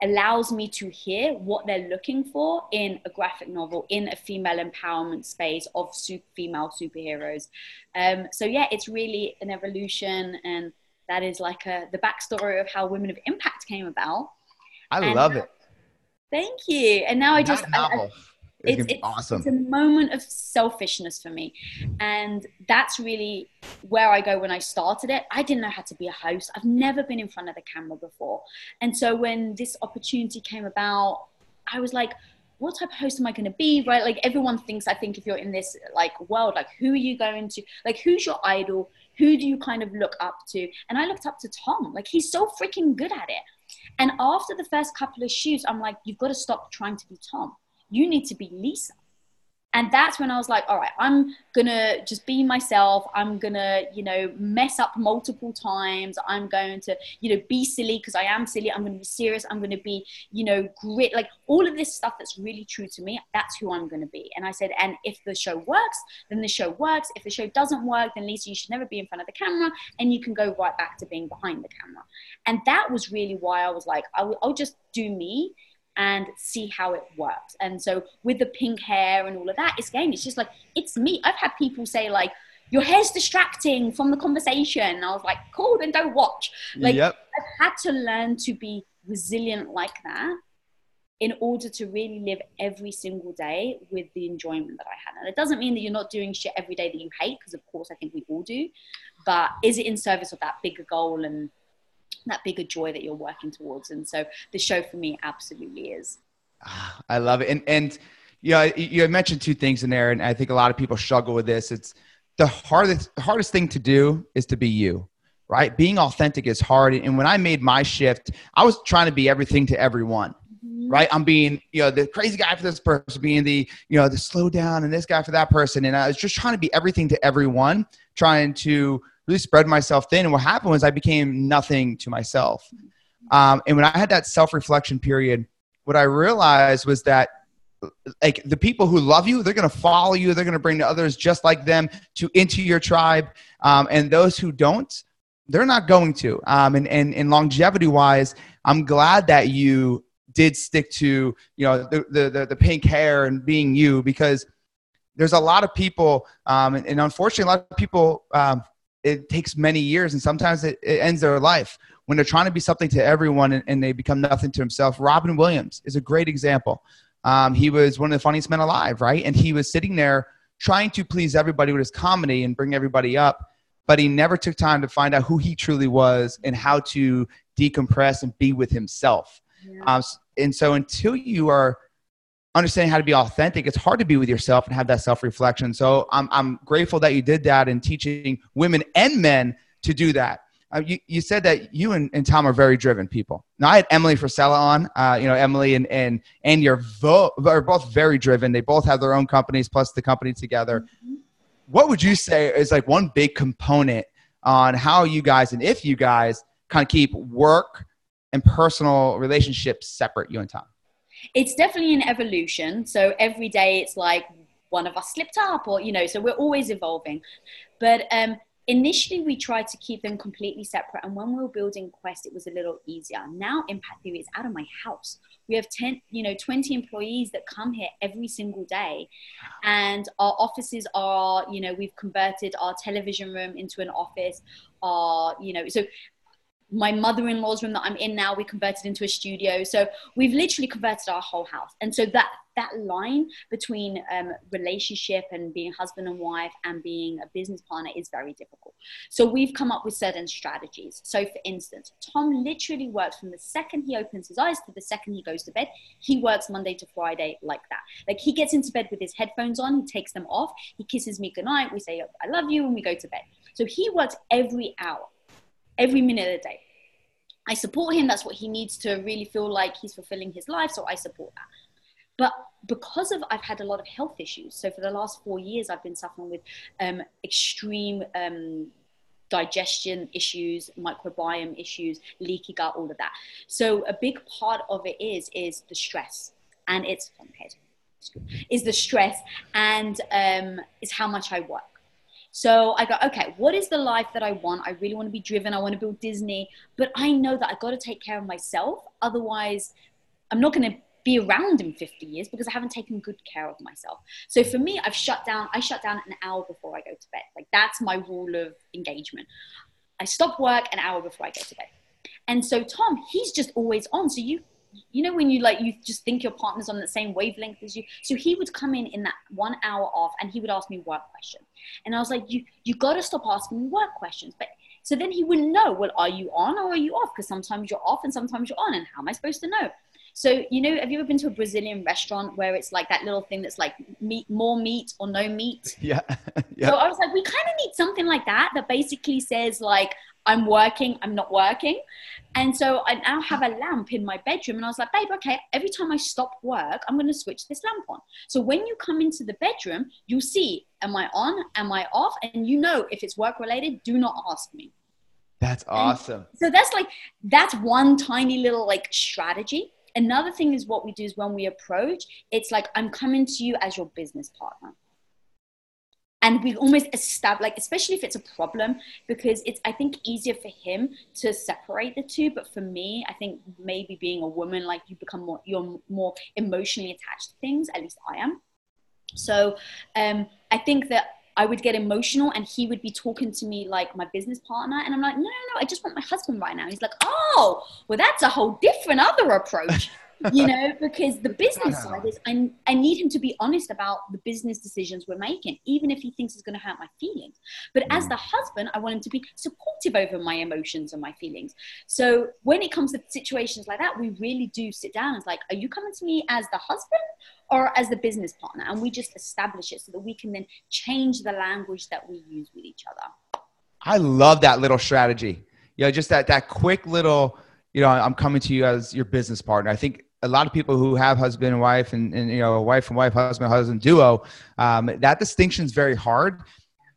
[SPEAKER 2] allows me to hear what they're looking for in a graphic novel in a female empowerment space of super, female superheroes. Um, so yeah it's really an evolution and that is like a, the backstory of how women of impact came about.
[SPEAKER 1] I and love it.
[SPEAKER 2] thank you. And now i just I,
[SPEAKER 1] it's, it's, it's, awesome.
[SPEAKER 2] It's a moment of selfishness for me. And that's really where I go when I started it. I didn't know how to be a host. I've never been in front of the camera before. And so when this opportunity came about, I was like, what type of host am I going to be? Right? Like everyone thinks, I think if you're in this like world, like who are you going to, like who's your idol? Who do you kind of look up to? And I looked up to Tom. Like he's so freaking good at it. And after the first couple of shoots, I'm like, you've got to stop trying to be Tom you need to be Lisa. And that's when I was like, all right, I'm gonna just be myself. I'm gonna, you know, mess up multiple times. I'm going to, you know, be silly because I am silly. I'm gonna be serious. I'm gonna be, you know, grit. Like all of this stuff that's really true to me, that's who I'm gonna be. And I said, and if the show works, then the show works. If the show doesn't work, then Lisa, you should never be in front of the camera and you can go right back to being behind the camera. And that was really why I was like, I'll, I'll just do me and see how it works. And so with the pink hair and all of that, it's game. it's just like it's me. I've had people say like, your hair's distracting from the conversation. And I was like, cool, then don't watch. Like yep. I've had to learn to be resilient like that in order to really live every single day with the enjoyment that I had. And it doesn't mean that you're not doing shit every day that you hate, because of course I think we all do. But is it in service of that bigger goal and that bigger joy that you're working towards. And so the show for me absolutely is.
[SPEAKER 1] I love it. And, and, you know, you mentioned two things in there, and I think a lot of people struggle with this. It's the hardest, hardest thing to do is to be you, right? Being authentic is hard. And when I made my shift, I was trying to be everything to everyone mm-hmm. right? I'm being, you know, the crazy guy for this person, being the, you know, the slow down and this guy for that person. And I was just trying to be everything to everyone, trying to really spread myself thin. And what happened was I became nothing to myself. Um, and when I had that self reflection period, what I realized was that like the people who love you, they're going to follow you. They're going to bring the others just like them to into your tribe. Um, and those who don't, they're not going to. Um, and, and, and longevity wise, I'm glad that you did stick to, you know, the, the, the, the pink hair and being you because there's a lot of people, um, and, and, unfortunately, a lot of people um, it takes many years and sometimes it, it, ends their life when they're trying to be something to everyone and, and they become nothing to himself. Robin Williams is a great example. Um, he was one of the funniest men alive, right? And he was sitting there trying to please everybody with his comedy and bring everybody up, but he never took time to find out who he truly was and how to decompress and be with himself. Yeah. Um, and so until you are understanding how to be authentic, it's hard to be with yourself and have that self reflection. So I'm, I'm grateful that you did that and teaching women and men to do that. Uh, you, you said that you and, and, Tom are very driven people. Now I had Emily Frisella on. Uh, you know, Emily and and and you're vo- are both very driven. They both have their own companies plus the company together. Mm-hmm. What would you say is like one big component on how you guys and if you guys kind of keep work and personal relationships separate? You and Tom
[SPEAKER 2] it's definitely an evolution. So every day it's like one of us slipped up, or you know, so we're always evolving. But um, initially we tried to keep them completely separate, and when we were building Quest, it was a little easier. Now Impact Theory is out of my house. We have ten, you know, twenty employees that come here every single day, and our offices are, you know, we've converted our television room into an office. Our, you know, so my mother-in-law's room that I'm in now, we converted into a studio. So we've literally converted our whole house. And so that that line between um, relationship and being husband and wife and being a business partner is very difficult. So we've come up with certain strategies. So for instance, Tom literally works from the second he opens his eyes to the second he goes to bed. He works Monday to Friday like that. Like he gets into bed with his headphones on, he takes them off, he kisses me goodnight, we say, I love you, and we go to bed. So he works every hour, every minute of the day. I support him. That's what he needs to really feel like he's fulfilling his life. So I support that. But because of I've had a lot of health issues. So for the last four years, I've been suffering with um, extreme um, digestion issues, microbiome issues, leaky gut, all of that. So a big part of it is is the stress, and it's is the stress and um, is how much I work. So I go, okay, what is the life that I want? I really want to be driven. I want to build Disney, but I know that I've got to take care of myself. Otherwise, I'm not going to be around in 50 years because I haven't taken good care of myself. So for me, I've shut down, I shut down an hour before I go to bed. Like that's my rule of engagement. I stop work an hour before I go to bed. And so Tom, he's just always on. So you you know when you like you just think your partner's on the same wavelength as you so he would come in in that one hour off and he would ask me work questions and i was like you you got to stop asking me work questions. But so then he wouldn't know well are you on or are you off? Because sometimes you're off and sometimes you're on and how am i supposed to know? So you know have you ever been to a brazilian restaurant where it's like that little thing that's like meat more meat or no meat? *laughs*
[SPEAKER 1] Yeah, *laughs* yeah.
[SPEAKER 2] so i was like we kind of need something like that that basically says like I'm working, I'm not working. And so I now have a lamp in my bedroom. And I was like, babe, okay, every time I stop work, I'm going to switch this lamp on. So when you come into the bedroom, you'll see, am I on? Am I off? And you know, if it's work related, do not ask me.
[SPEAKER 1] That's awesome.
[SPEAKER 2] And so that's like, that's one tiny little like strategy. Another thing is what we do is when we approach, it's like, I'm coming to you as your business partner and we almost establish like especially if it's a problem because it's i think easier for him to separate the two but for me i think maybe being a woman like you become more you're more emotionally attached to things at least i am so um, i think that I would get emotional and he would be talking to me like my business partner. And I'm like, no, no, no, I just want my husband right now. He's like, oh, well, that's a whole different other approach *laughs* you know, because the business side is I, I need him to be honest about the business decisions we're making, even if he thinks it's going to hurt my feelings. But as mm. the husband, I want him to be supportive over my emotions and my feelings. So when it comes to situations like that, we really do sit down and it's like, are you coming to me as the husband or as the business partner? And we just establish it so that we can then change the language that we use with each other.
[SPEAKER 1] I love that little strategy. You know, just that that quick little, you know, I'm coming to you as your business partner. I think a lot of people who have husband and wife and, and you know wife and wife husband husband duo um, that distinction is very hard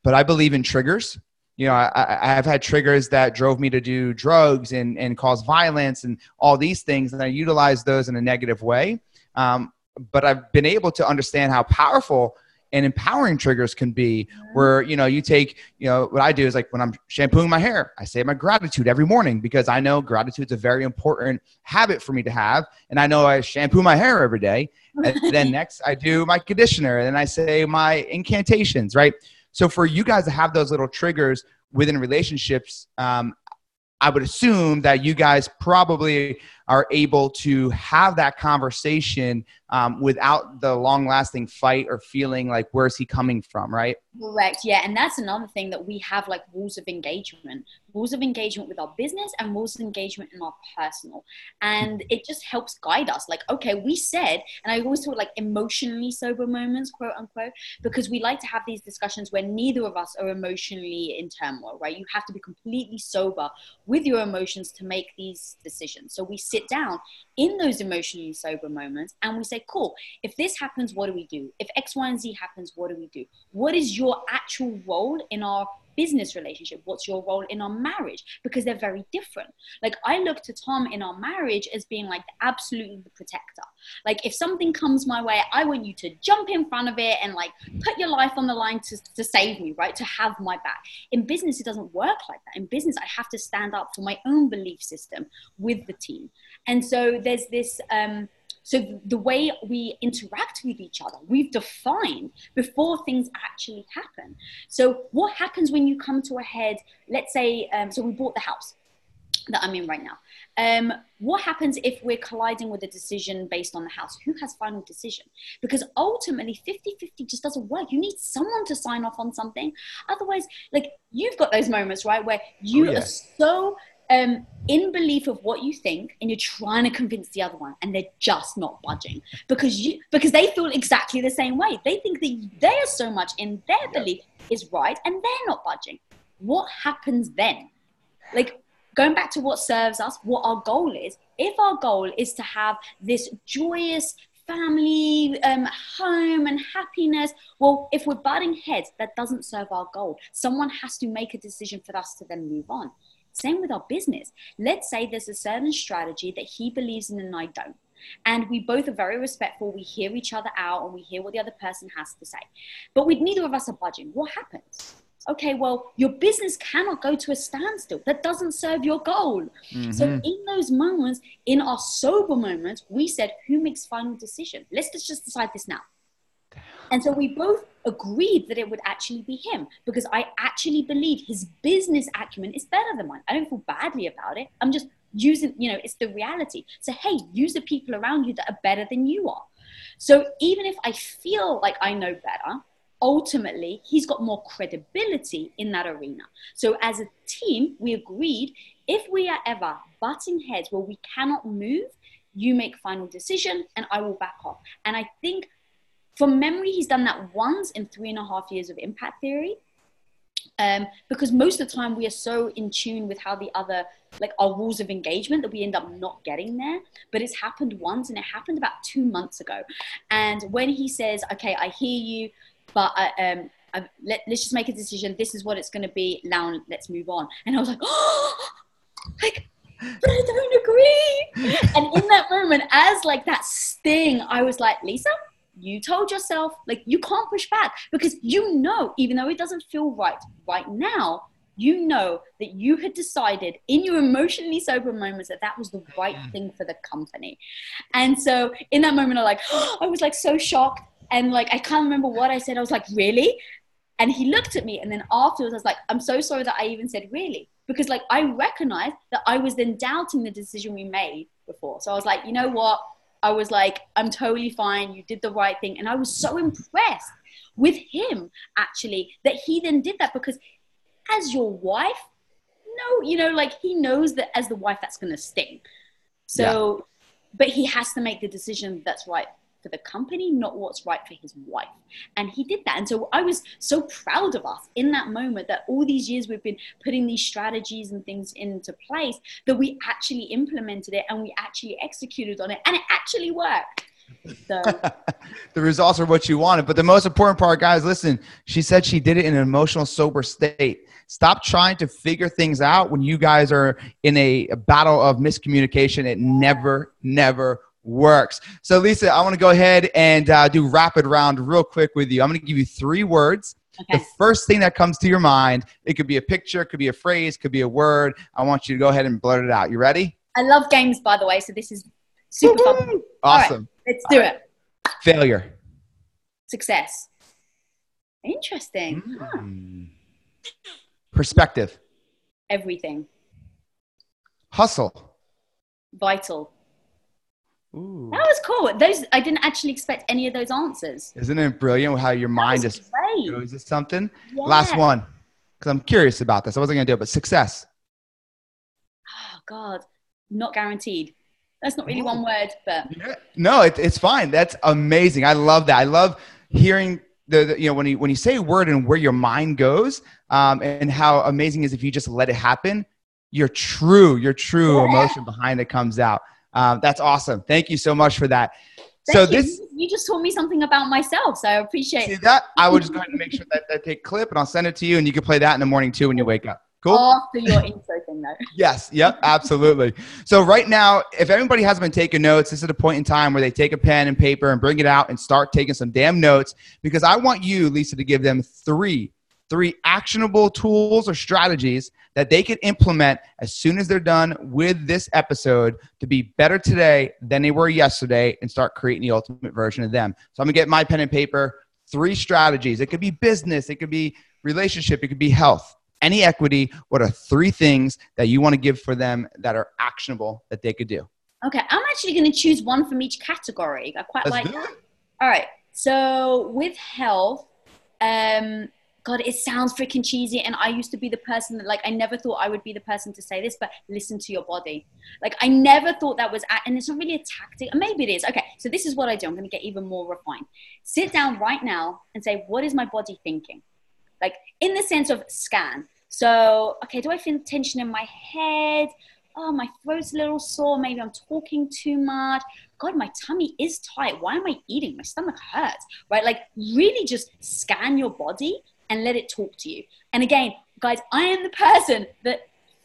[SPEAKER 1] but i believe in triggers. You know I, i've had triggers that drove me to do drugs and, and cause violence and all these things and i utilize those in a negative way. Um, but i've been able to understand how powerful and empowering triggers can be where you know you take you know what i do is like when i'm shampooing my hair i say my gratitude every morning because i know gratitude is a very important habit for me to have and i know i shampoo my hair every day. And *laughs* then next i do my conditioner and then i say my incantations right? So for you guys to have those little triggers within relationships um, I would assume that you guys probably are able to have that conversation um, without the long lasting fight or feeling like where's he coming from right?
[SPEAKER 2] Correct. Yeah and that's another thing that we have like rules of engagement. Rules of engagement with our business and rules of engagement in our personal. And it just helps guide us. Like okay we said and i always talk like emotionally sober moments quote unquote because we like to have these discussions where neither of us are emotionally in turmoil right? You have to be completely sober with your emotions to make these decisions. So we sit down in those emotionally sober moments and we say, cool, if this happens, what do we do? If X, Y, and Z happens, what do we do? What is your actual role in our business relationship? What's your role in our marriage? Because they're very different. Like I look to Tom in our marriage as being like absolutely the protector. Like if something comes my way, I want you to jump in front of it and like put your life on the line to, to save me, right? To have my back. In business, it doesn't work like that. In business, I have to stand up for my own belief system with the team. And so there's this um so the way we interact with each other, we've defined before things actually happen. So what happens when you come to a head? Let's say, um, so we bought the house. that I'm in right now. Um, what happens if we're colliding with a decision based on the house? Who has final decision? Because ultimately, 50 50 just doesn't work. You need someone to sign off on something. Otherwise, like you've got those moments, right, where you oh, are so um, in belief of what you think and you're trying to convince the other one and they're just not budging. Because you because they feel exactly the same way. They think that they are so much in their belief is right and they're not budging. What happens then? Like going back to what serves us what our goal is if our goal is to have this joyous family um, home and happiness well if we're butting heads that doesn't serve our goal. Someone has to make a decision for us to then move on same with our business. Let's say there's a certain strategy that he believes in and I don't. And we both are very respectful. We hear each other out and we hear what the other person has to say. But we neither of us are budging. What happens? Okay, well, your business cannot go to a standstill. That doesn't serve your goal. Mm-hmm. So, in those moments, in our sober moments, we said, Who makes final decision? Let's just decide this now. And so we both agreed that it would actually be him because I actually believe his business acumen is better than mine. I don't feel badly about it. I'm just using, you know, it's the reality. So, hey, use the people around you that are better than you are. So even if I feel like I know better, ultimately he's got more credibility in that arena. So as a team, we agreed if we are ever butting heads where we cannot move, you make final decision and I will back off. And I think from memory, he's done that once in three and a half years of impact theory. Um, because most of the time we are so in tune with how the other, like our rules of engagement, that we end up not getting there. But it's happened once, and it happened about two months ago. And when he says, "Okay, I hear you, but I, um, I, let, us just make a decision. This is what it's going to be. Now let's move on." And I was like, "Oh, *gasps* like." But I don't agree. *laughs* and in that moment, as like that sting, I was like, Lisa, you told yourself like you can't push back because you know even though it doesn't feel right right now you know that you had decided in your emotionally sober moments that that was the right thing for the company. And so in that moment i like *gasps* i was like so shocked and like i can't remember what i said. I was like really? And he looked at me and then afterwards i was like i'm so sorry that i even said really. Because like i recognized that i was then doubting the decision we made before. So i was like you know what I was like, I'm totally fine. You did the right thing. And I was so impressed with him actually that he then did that because as your wife, no, you know, like he knows that as the wife that's going to sting. So, yeah. but he has to make the decision that's right for the company, not what's right for his wife. And he did that. And so I was so proud of us in that moment that all these years we've been putting these strategies and things into place, that we actually implemented it and we actually executed on it and it actually worked. *laughs* So.
[SPEAKER 1] the results are what you wanted. But the most important part, guys, listen, she said she did it in an emotional, sober state. Stop trying to figure things out when you guys are in a, a battle of miscommunication. It never, never works. So, Lisa, I want to go ahead and uh, do rapid round real quick with you. I'm going to give you three words. Okay. The first thing that comes to your mind, it could be a picture, it could be a phrase, could be a word. I want you to go ahead and blurt it out. You ready?
[SPEAKER 2] I love games, by the way, so this is super Woo-hoo! fun.
[SPEAKER 1] Awesome.
[SPEAKER 2] Right, let's do it.
[SPEAKER 1] Failure.
[SPEAKER 2] Success. Interesting. Mm.
[SPEAKER 1] Huh. Perspective.
[SPEAKER 2] Everything.
[SPEAKER 1] Hustle.
[SPEAKER 2] Vital. Ooh. That was cool. Those I didn't actually expect any of those answers.
[SPEAKER 1] Isn't it brilliant how your mind just great. goes to something? Yeah. Last one, because I'm curious about this. I wasn't gonna do it, but success.
[SPEAKER 2] Oh God, not guaranteed. That's not really Ooh. one word, but
[SPEAKER 1] yeah. no, it, it's fine. That's amazing. I love that. I love hearing the, the, you know when you when you say a word and where your mind goes, um, and how amazing is if you just let it happen. Your true, your true yeah. emotion behind it comes out. Um, that's awesome. Thank you so much for that.
[SPEAKER 2] Thank so you. this you just told me something about myself, so I appreciate
[SPEAKER 1] see that. I will just go ahead and make sure that that take clip, and I'll send it to you, and you can play that in the morning too when you wake up. Cool.
[SPEAKER 2] After your intro thing, though. *laughs*
[SPEAKER 1] yes. Yep. Absolutely. So right now, if everybody hasn't been taking notes, this is a point in time where they take a pen and paper and bring it out and start taking some damn notes because I want you, Lisa, to give them three three actionable tools or strategies that they can implement as soon as they're done with this episode to be better today than they were yesterday and start creating the ultimate version of them. So I'm gonna get my pen and paper, three strategies. It could be business, it could be relationship, it could be health. any equity, what are three things that you want to give for them that are actionable that they could do?
[SPEAKER 2] Okay, I'm actually going to choose one from each category. I quite
[SPEAKER 1] Let's
[SPEAKER 2] like that. All right. So with health, um, God, it sounds freaking cheesy. And I used to be the person that, like, I never thought I would be the person to say this, but listen to your body. Like, I never thought that was, and it's not really a tactic. Maybe it is. Okay. So this is what I do. I'm going to get even more refined. Sit down right now and say, what is my body thinking? Like, in the sense of scan. So, okay, do I feel tension in my head? Oh, my throat's a little sore. Maybe I'm talking too much. God, my tummy is tight. Why am I eating? My stomach hurts, right? Like, really just scan your body and let it talk to you. And again, guys, I am the person that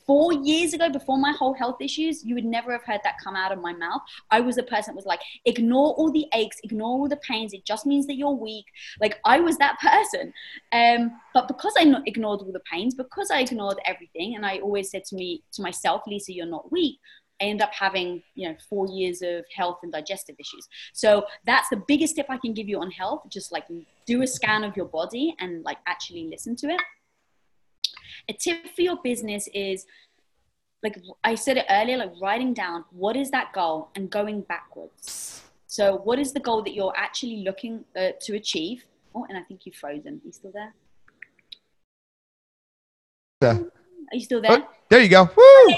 [SPEAKER 2] four years ago, before my whole health issues, you would never have heard that come out of my mouth. I was the person that was like, ignore all the aches, ignore all the pains. It just means that you're weak. Like, I was that person. Um, but because I ignored all the pains, because I ignored everything, and I always said to me, to myself, Lisa, you're not weak. I end up having, you know, four years of health and digestive issues. So that's the biggest tip I can give you on health. Just like do a scan of your body and like actually listen to it. A tip for your business is like I said it earlier, like writing down what is that goal and going backwards. So what is the goal that you're actually looking uh, to achieve? Oh, and I think you've frozen. Are you still there?
[SPEAKER 1] Yeah.
[SPEAKER 2] Are you still there?
[SPEAKER 1] Oh, there you go. Woo!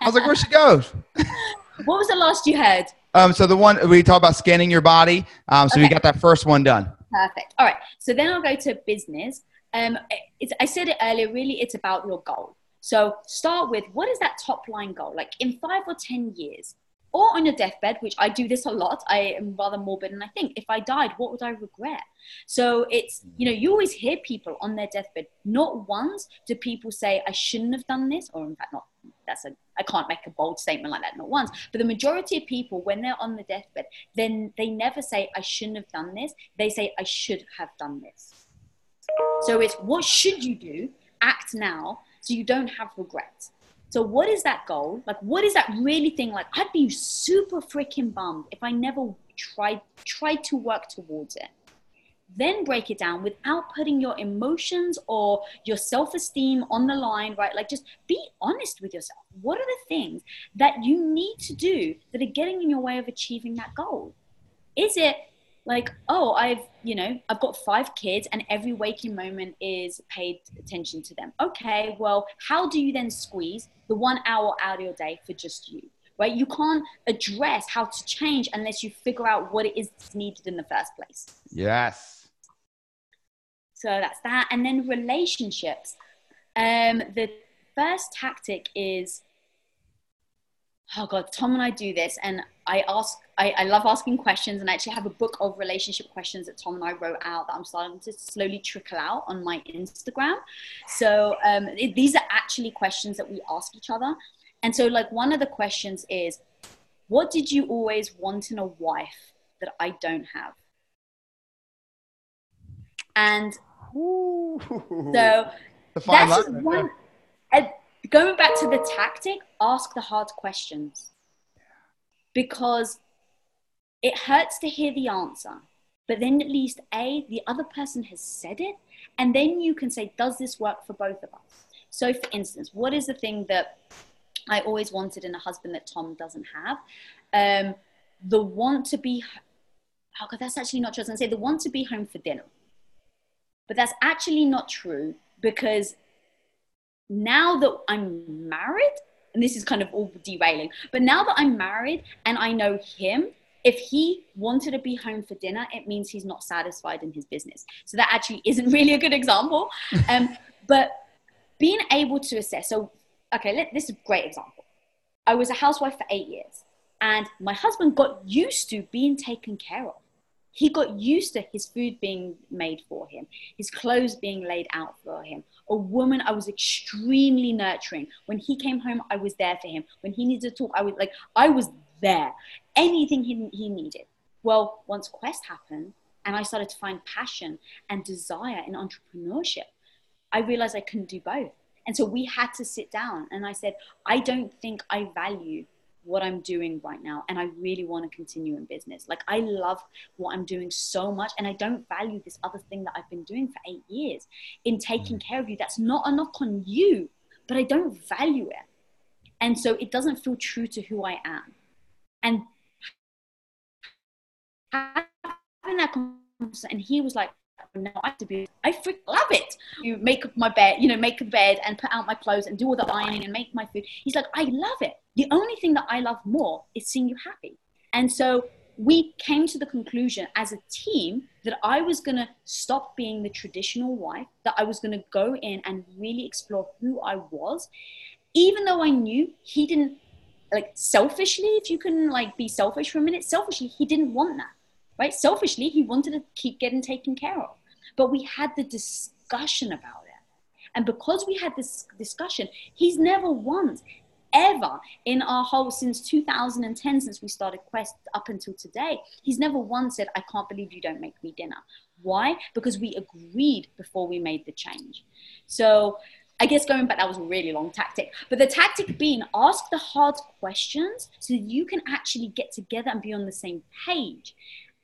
[SPEAKER 2] Hey, you're back.
[SPEAKER 1] I was like, where she goes? *laughs*
[SPEAKER 2] What was the last you heard?
[SPEAKER 1] Um, so the one we talk about scanning your body. Um, so we got that first one done.
[SPEAKER 2] Perfect. All right. So then I'll go to business. Um, it's, I said it earlier, really, it's about your goal. So start with what is that top line goal? Like in five or 10 years, or on your deathbed, which I do this a lot. I am rather morbid and I think if I died, what would I regret? So it's, you know, you mm. always hear people on their deathbed. Not once do people say, I shouldn't have done this, or in fact, not that's a I can't make a bold statement like that, not once. But the majority of people, when they're on the deathbed, then they never say, I shouldn't have done this. They say, I should have done this. So it's what should you do? Act now so you don't have regrets. So what is that goal? Like what is that really thing? Like I'd be super freaking bummed if I never tried tried to work towards it. Then break it down without putting your emotions or your self-esteem on the line, right? Like just be honest with yourself. What are the things that you need to do that are getting in your way of achieving that goal? Is it like oh i've you know i've got five kids and every waking moment is paid attention to them. Okay well how do you then squeeze the one hour out of your day for just you right? You can't address how to change unless you figure out what it is that's needed in the first place.
[SPEAKER 1] Yes.
[SPEAKER 2] so that's that. And then relationships. Um the first tactic is oh god tom and i do this and i ask I, I love asking questions and I actually have a book of relationship questions that tom and i wrote out that i'm starting to slowly trickle out on my instagram so um, it, these are actually questions that we ask each other and so like one of the questions is what did you always want in a wife that i don't have and
[SPEAKER 1] Ooh.
[SPEAKER 2] so that's just one. Going back to the tactic, ask the hard questions because it hurts to hear the answer, but then at least a the other person has said it, and then you can say, "Does this work for both of us?" So, for instance, what is the thing that I always wanted in a husband that Tom doesn't have? Um, the want to be. Oh God, that's actually not true. I was going to say the want to be home for dinner, but that's actually not true because now that I'm married, and this is kind of all derailing, but now that I'm married and I know him, if he wanted to be home for dinner, it means he's not satisfied in his business. So that actually isn't *laughs* really a good example. Um, but being able to assess, so, okay, let, this is a great example. I was a housewife for eight years, and my husband got used to being taken care of. He got used to his food being made for him, his clothes being laid out for him. A woman I was extremely nurturing. When he came home, I was there for him. When he needed to talk, I was like, I was there. Anything he, he needed. Well, once Quest happened, and I started to find passion and desire in entrepreneurship, I realized I couldn't do both. And so we had to sit down, and I said, I don't think I value what I'm doing right now and I really want to continue in business. Like I love what I'm doing so much and I don't value this other thing that I've been doing for 8 years in taking mm. care of you. That's not a knock on you, but I don't value it. And so it doesn't feel true to who I am. And having that conversation, and he was like, no, I to be, I freaking love it. You make up my bed, you know, make a bed and put out my clothes and do all the ironing and make my food. He's like, I love it. The only thing that I love more is seeing you happy. And so we came to the conclusion as a team that I was going to stop being the traditional wife, that I was going to go in and really explore who I was, even though I knew he didn't like selfishly, if you can like be selfish for a minute, selfishly, he didn't want that, right? Selfishly, he wanted to keep getting taken care of. But we had the discussion about it. And because we had this discussion, he's never once, ever in our whole since 2010, since we started Quest up until today, he's never once said, I can't believe you don't make me dinner. Why? Because we agreed before we made the change. So I guess going back, that was a really long tactic. But the tactic being ask the hard questions so you can actually get together and be on the same page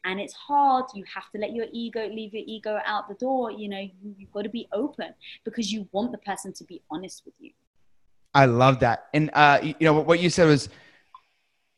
[SPEAKER 2] and it's hard you have to let your ego leave your ego out the door you know you, have got to be open because you want the person to be honest with you
[SPEAKER 1] i love that and uh, you know what you said was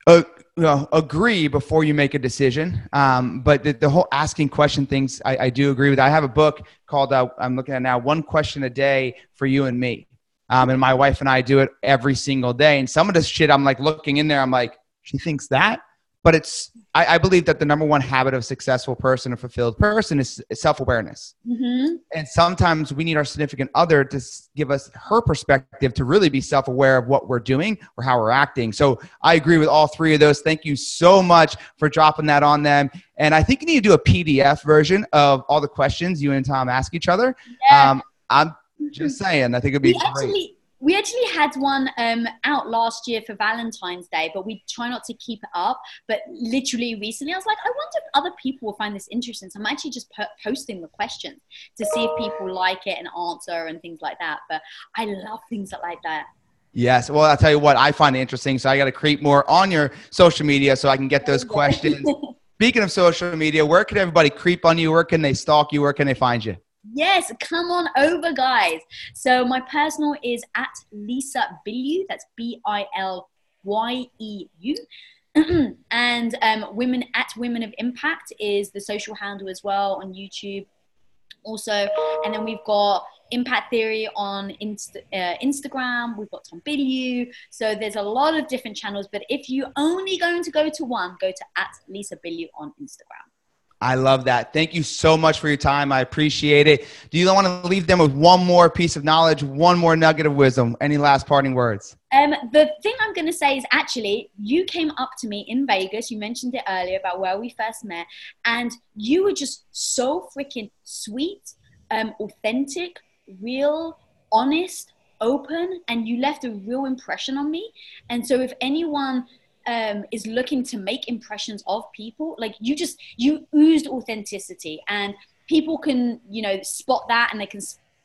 [SPEAKER 1] uh, you know, agree before you make a decision. Um, but the, the, whole asking question things, I, I, do agree with. I have a book called uh, I'm looking at now, One Question a Day for You and Me. Um, and my wife and I do it every single day. And some of this shit, I'm like looking in there, I'm like, she thinks that but it's I, I, believe that the number one habit of a successful person, a fulfilled person, is, is self-awareness. Mm-hmm. And sometimes we need our significant other to give us her perspective to really be self-aware of what we're doing or how we're acting. So I agree with all three of those. Thank you so much for dropping that on them. And I think you need to do a PDF version of all the questions you and Tom ask each other. Yeah. Um, I'm just *laughs* saying, I think it'd be we great. Actually-
[SPEAKER 2] we actually had one um, out last year for Valentine's Day, but we try not to keep it up. But literally recently, I was like, I wonder if other people will find this interesting. So I'm actually just po- posting the questions to see if people like it and answer and things like that. But I love things like that.
[SPEAKER 1] Yes. Well, I'll tell you what, I find it interesting. So I got to create more on your social media so I can get those *laughs* questions. Speaking of social media, where can everybody creep on you? Where can they stalk you? Where can they find you?
[SPEAKER 2] Yes, come on over, guys. So my personal is at Lisa Bilyeu. That's B I L Y E U. *clears throat* and um, women at Women of Impact is the social handle as well on YouTube. Also, and then we've got Impact Theory on Inst- uh, Instagram. We've got Tom Bilyeu. So there's a lot of different channels. But if you're only going to go to one, go to at Lisa Bilyeu on Instagram.
[SPEAKER 1] I love that. Thank you so much for your time. I appreciate it. Do you want to leave them with one more piece of knowledge, one more nugget of wisdom? Any last parting words?
[SPEAKER 2] Um, the thing I'm going to say is actually, you came up to me in Vegas. You mentioned it earlier about where we first met, and you were just so freaking sweet, um, authentic, real, honest, open, and you left a real impression on me. And so, if anyone um, is looking to make impressions of people, like you just you oozed authenticity, and people can you know spot that, and they can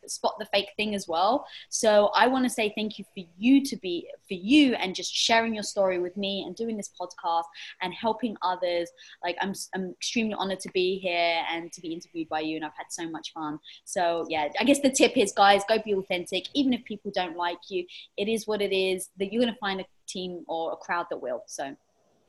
[SPEAKER 2] spot the fake thing as well. So I want to say thank you for you to be for you and just sharing your story with me and doing this podcast and helping others. Like I'm I'm extremely honored to be here and to be interviewed by you and I've had so much fun. So yeah, I guess the tip is guys, go be authentic. Even if people don't like you, it is what it is. That you're gonna find a team or a crowd that will. So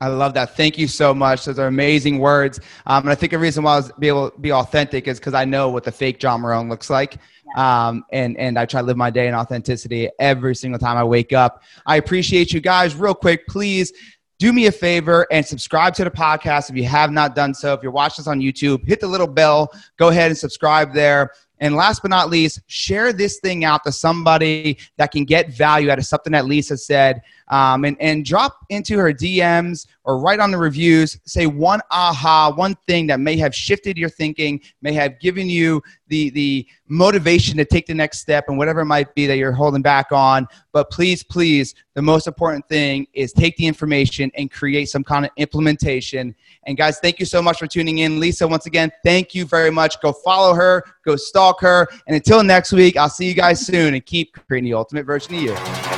[SPEAKER 1] I love that. Thank you so much. Those are amazing words. Um, and I think the reason why I was be able to be authentic is because I know what the fake John Marone looks like. Um, and, and I try to live my day in authenticity every single time I wake up. I appreciate you guys. Real quick, please do me a favor and subscribe to the podcast if you have not done so. If you're watching this on YouTube, hit the little bell. Go ahead and subscribe there. And last but not least, share this thing out to somebody that can get value out of something that Lisa said. Um, and, and drop into her DMs or write on the reviews, say one aha, one thing that may have shifted your thinking, may have given you the, the motivation to take the next step and whatever it might be that you're holding back on. But please, please, the most important thing is take the information and create some kind of implementation. And guys, thank you so much for tuning in. Lisa, once again, thank you very much. Go follow her, go stalk her. And until next week, I'll see you guys soon and keep creating the ultimate version of you.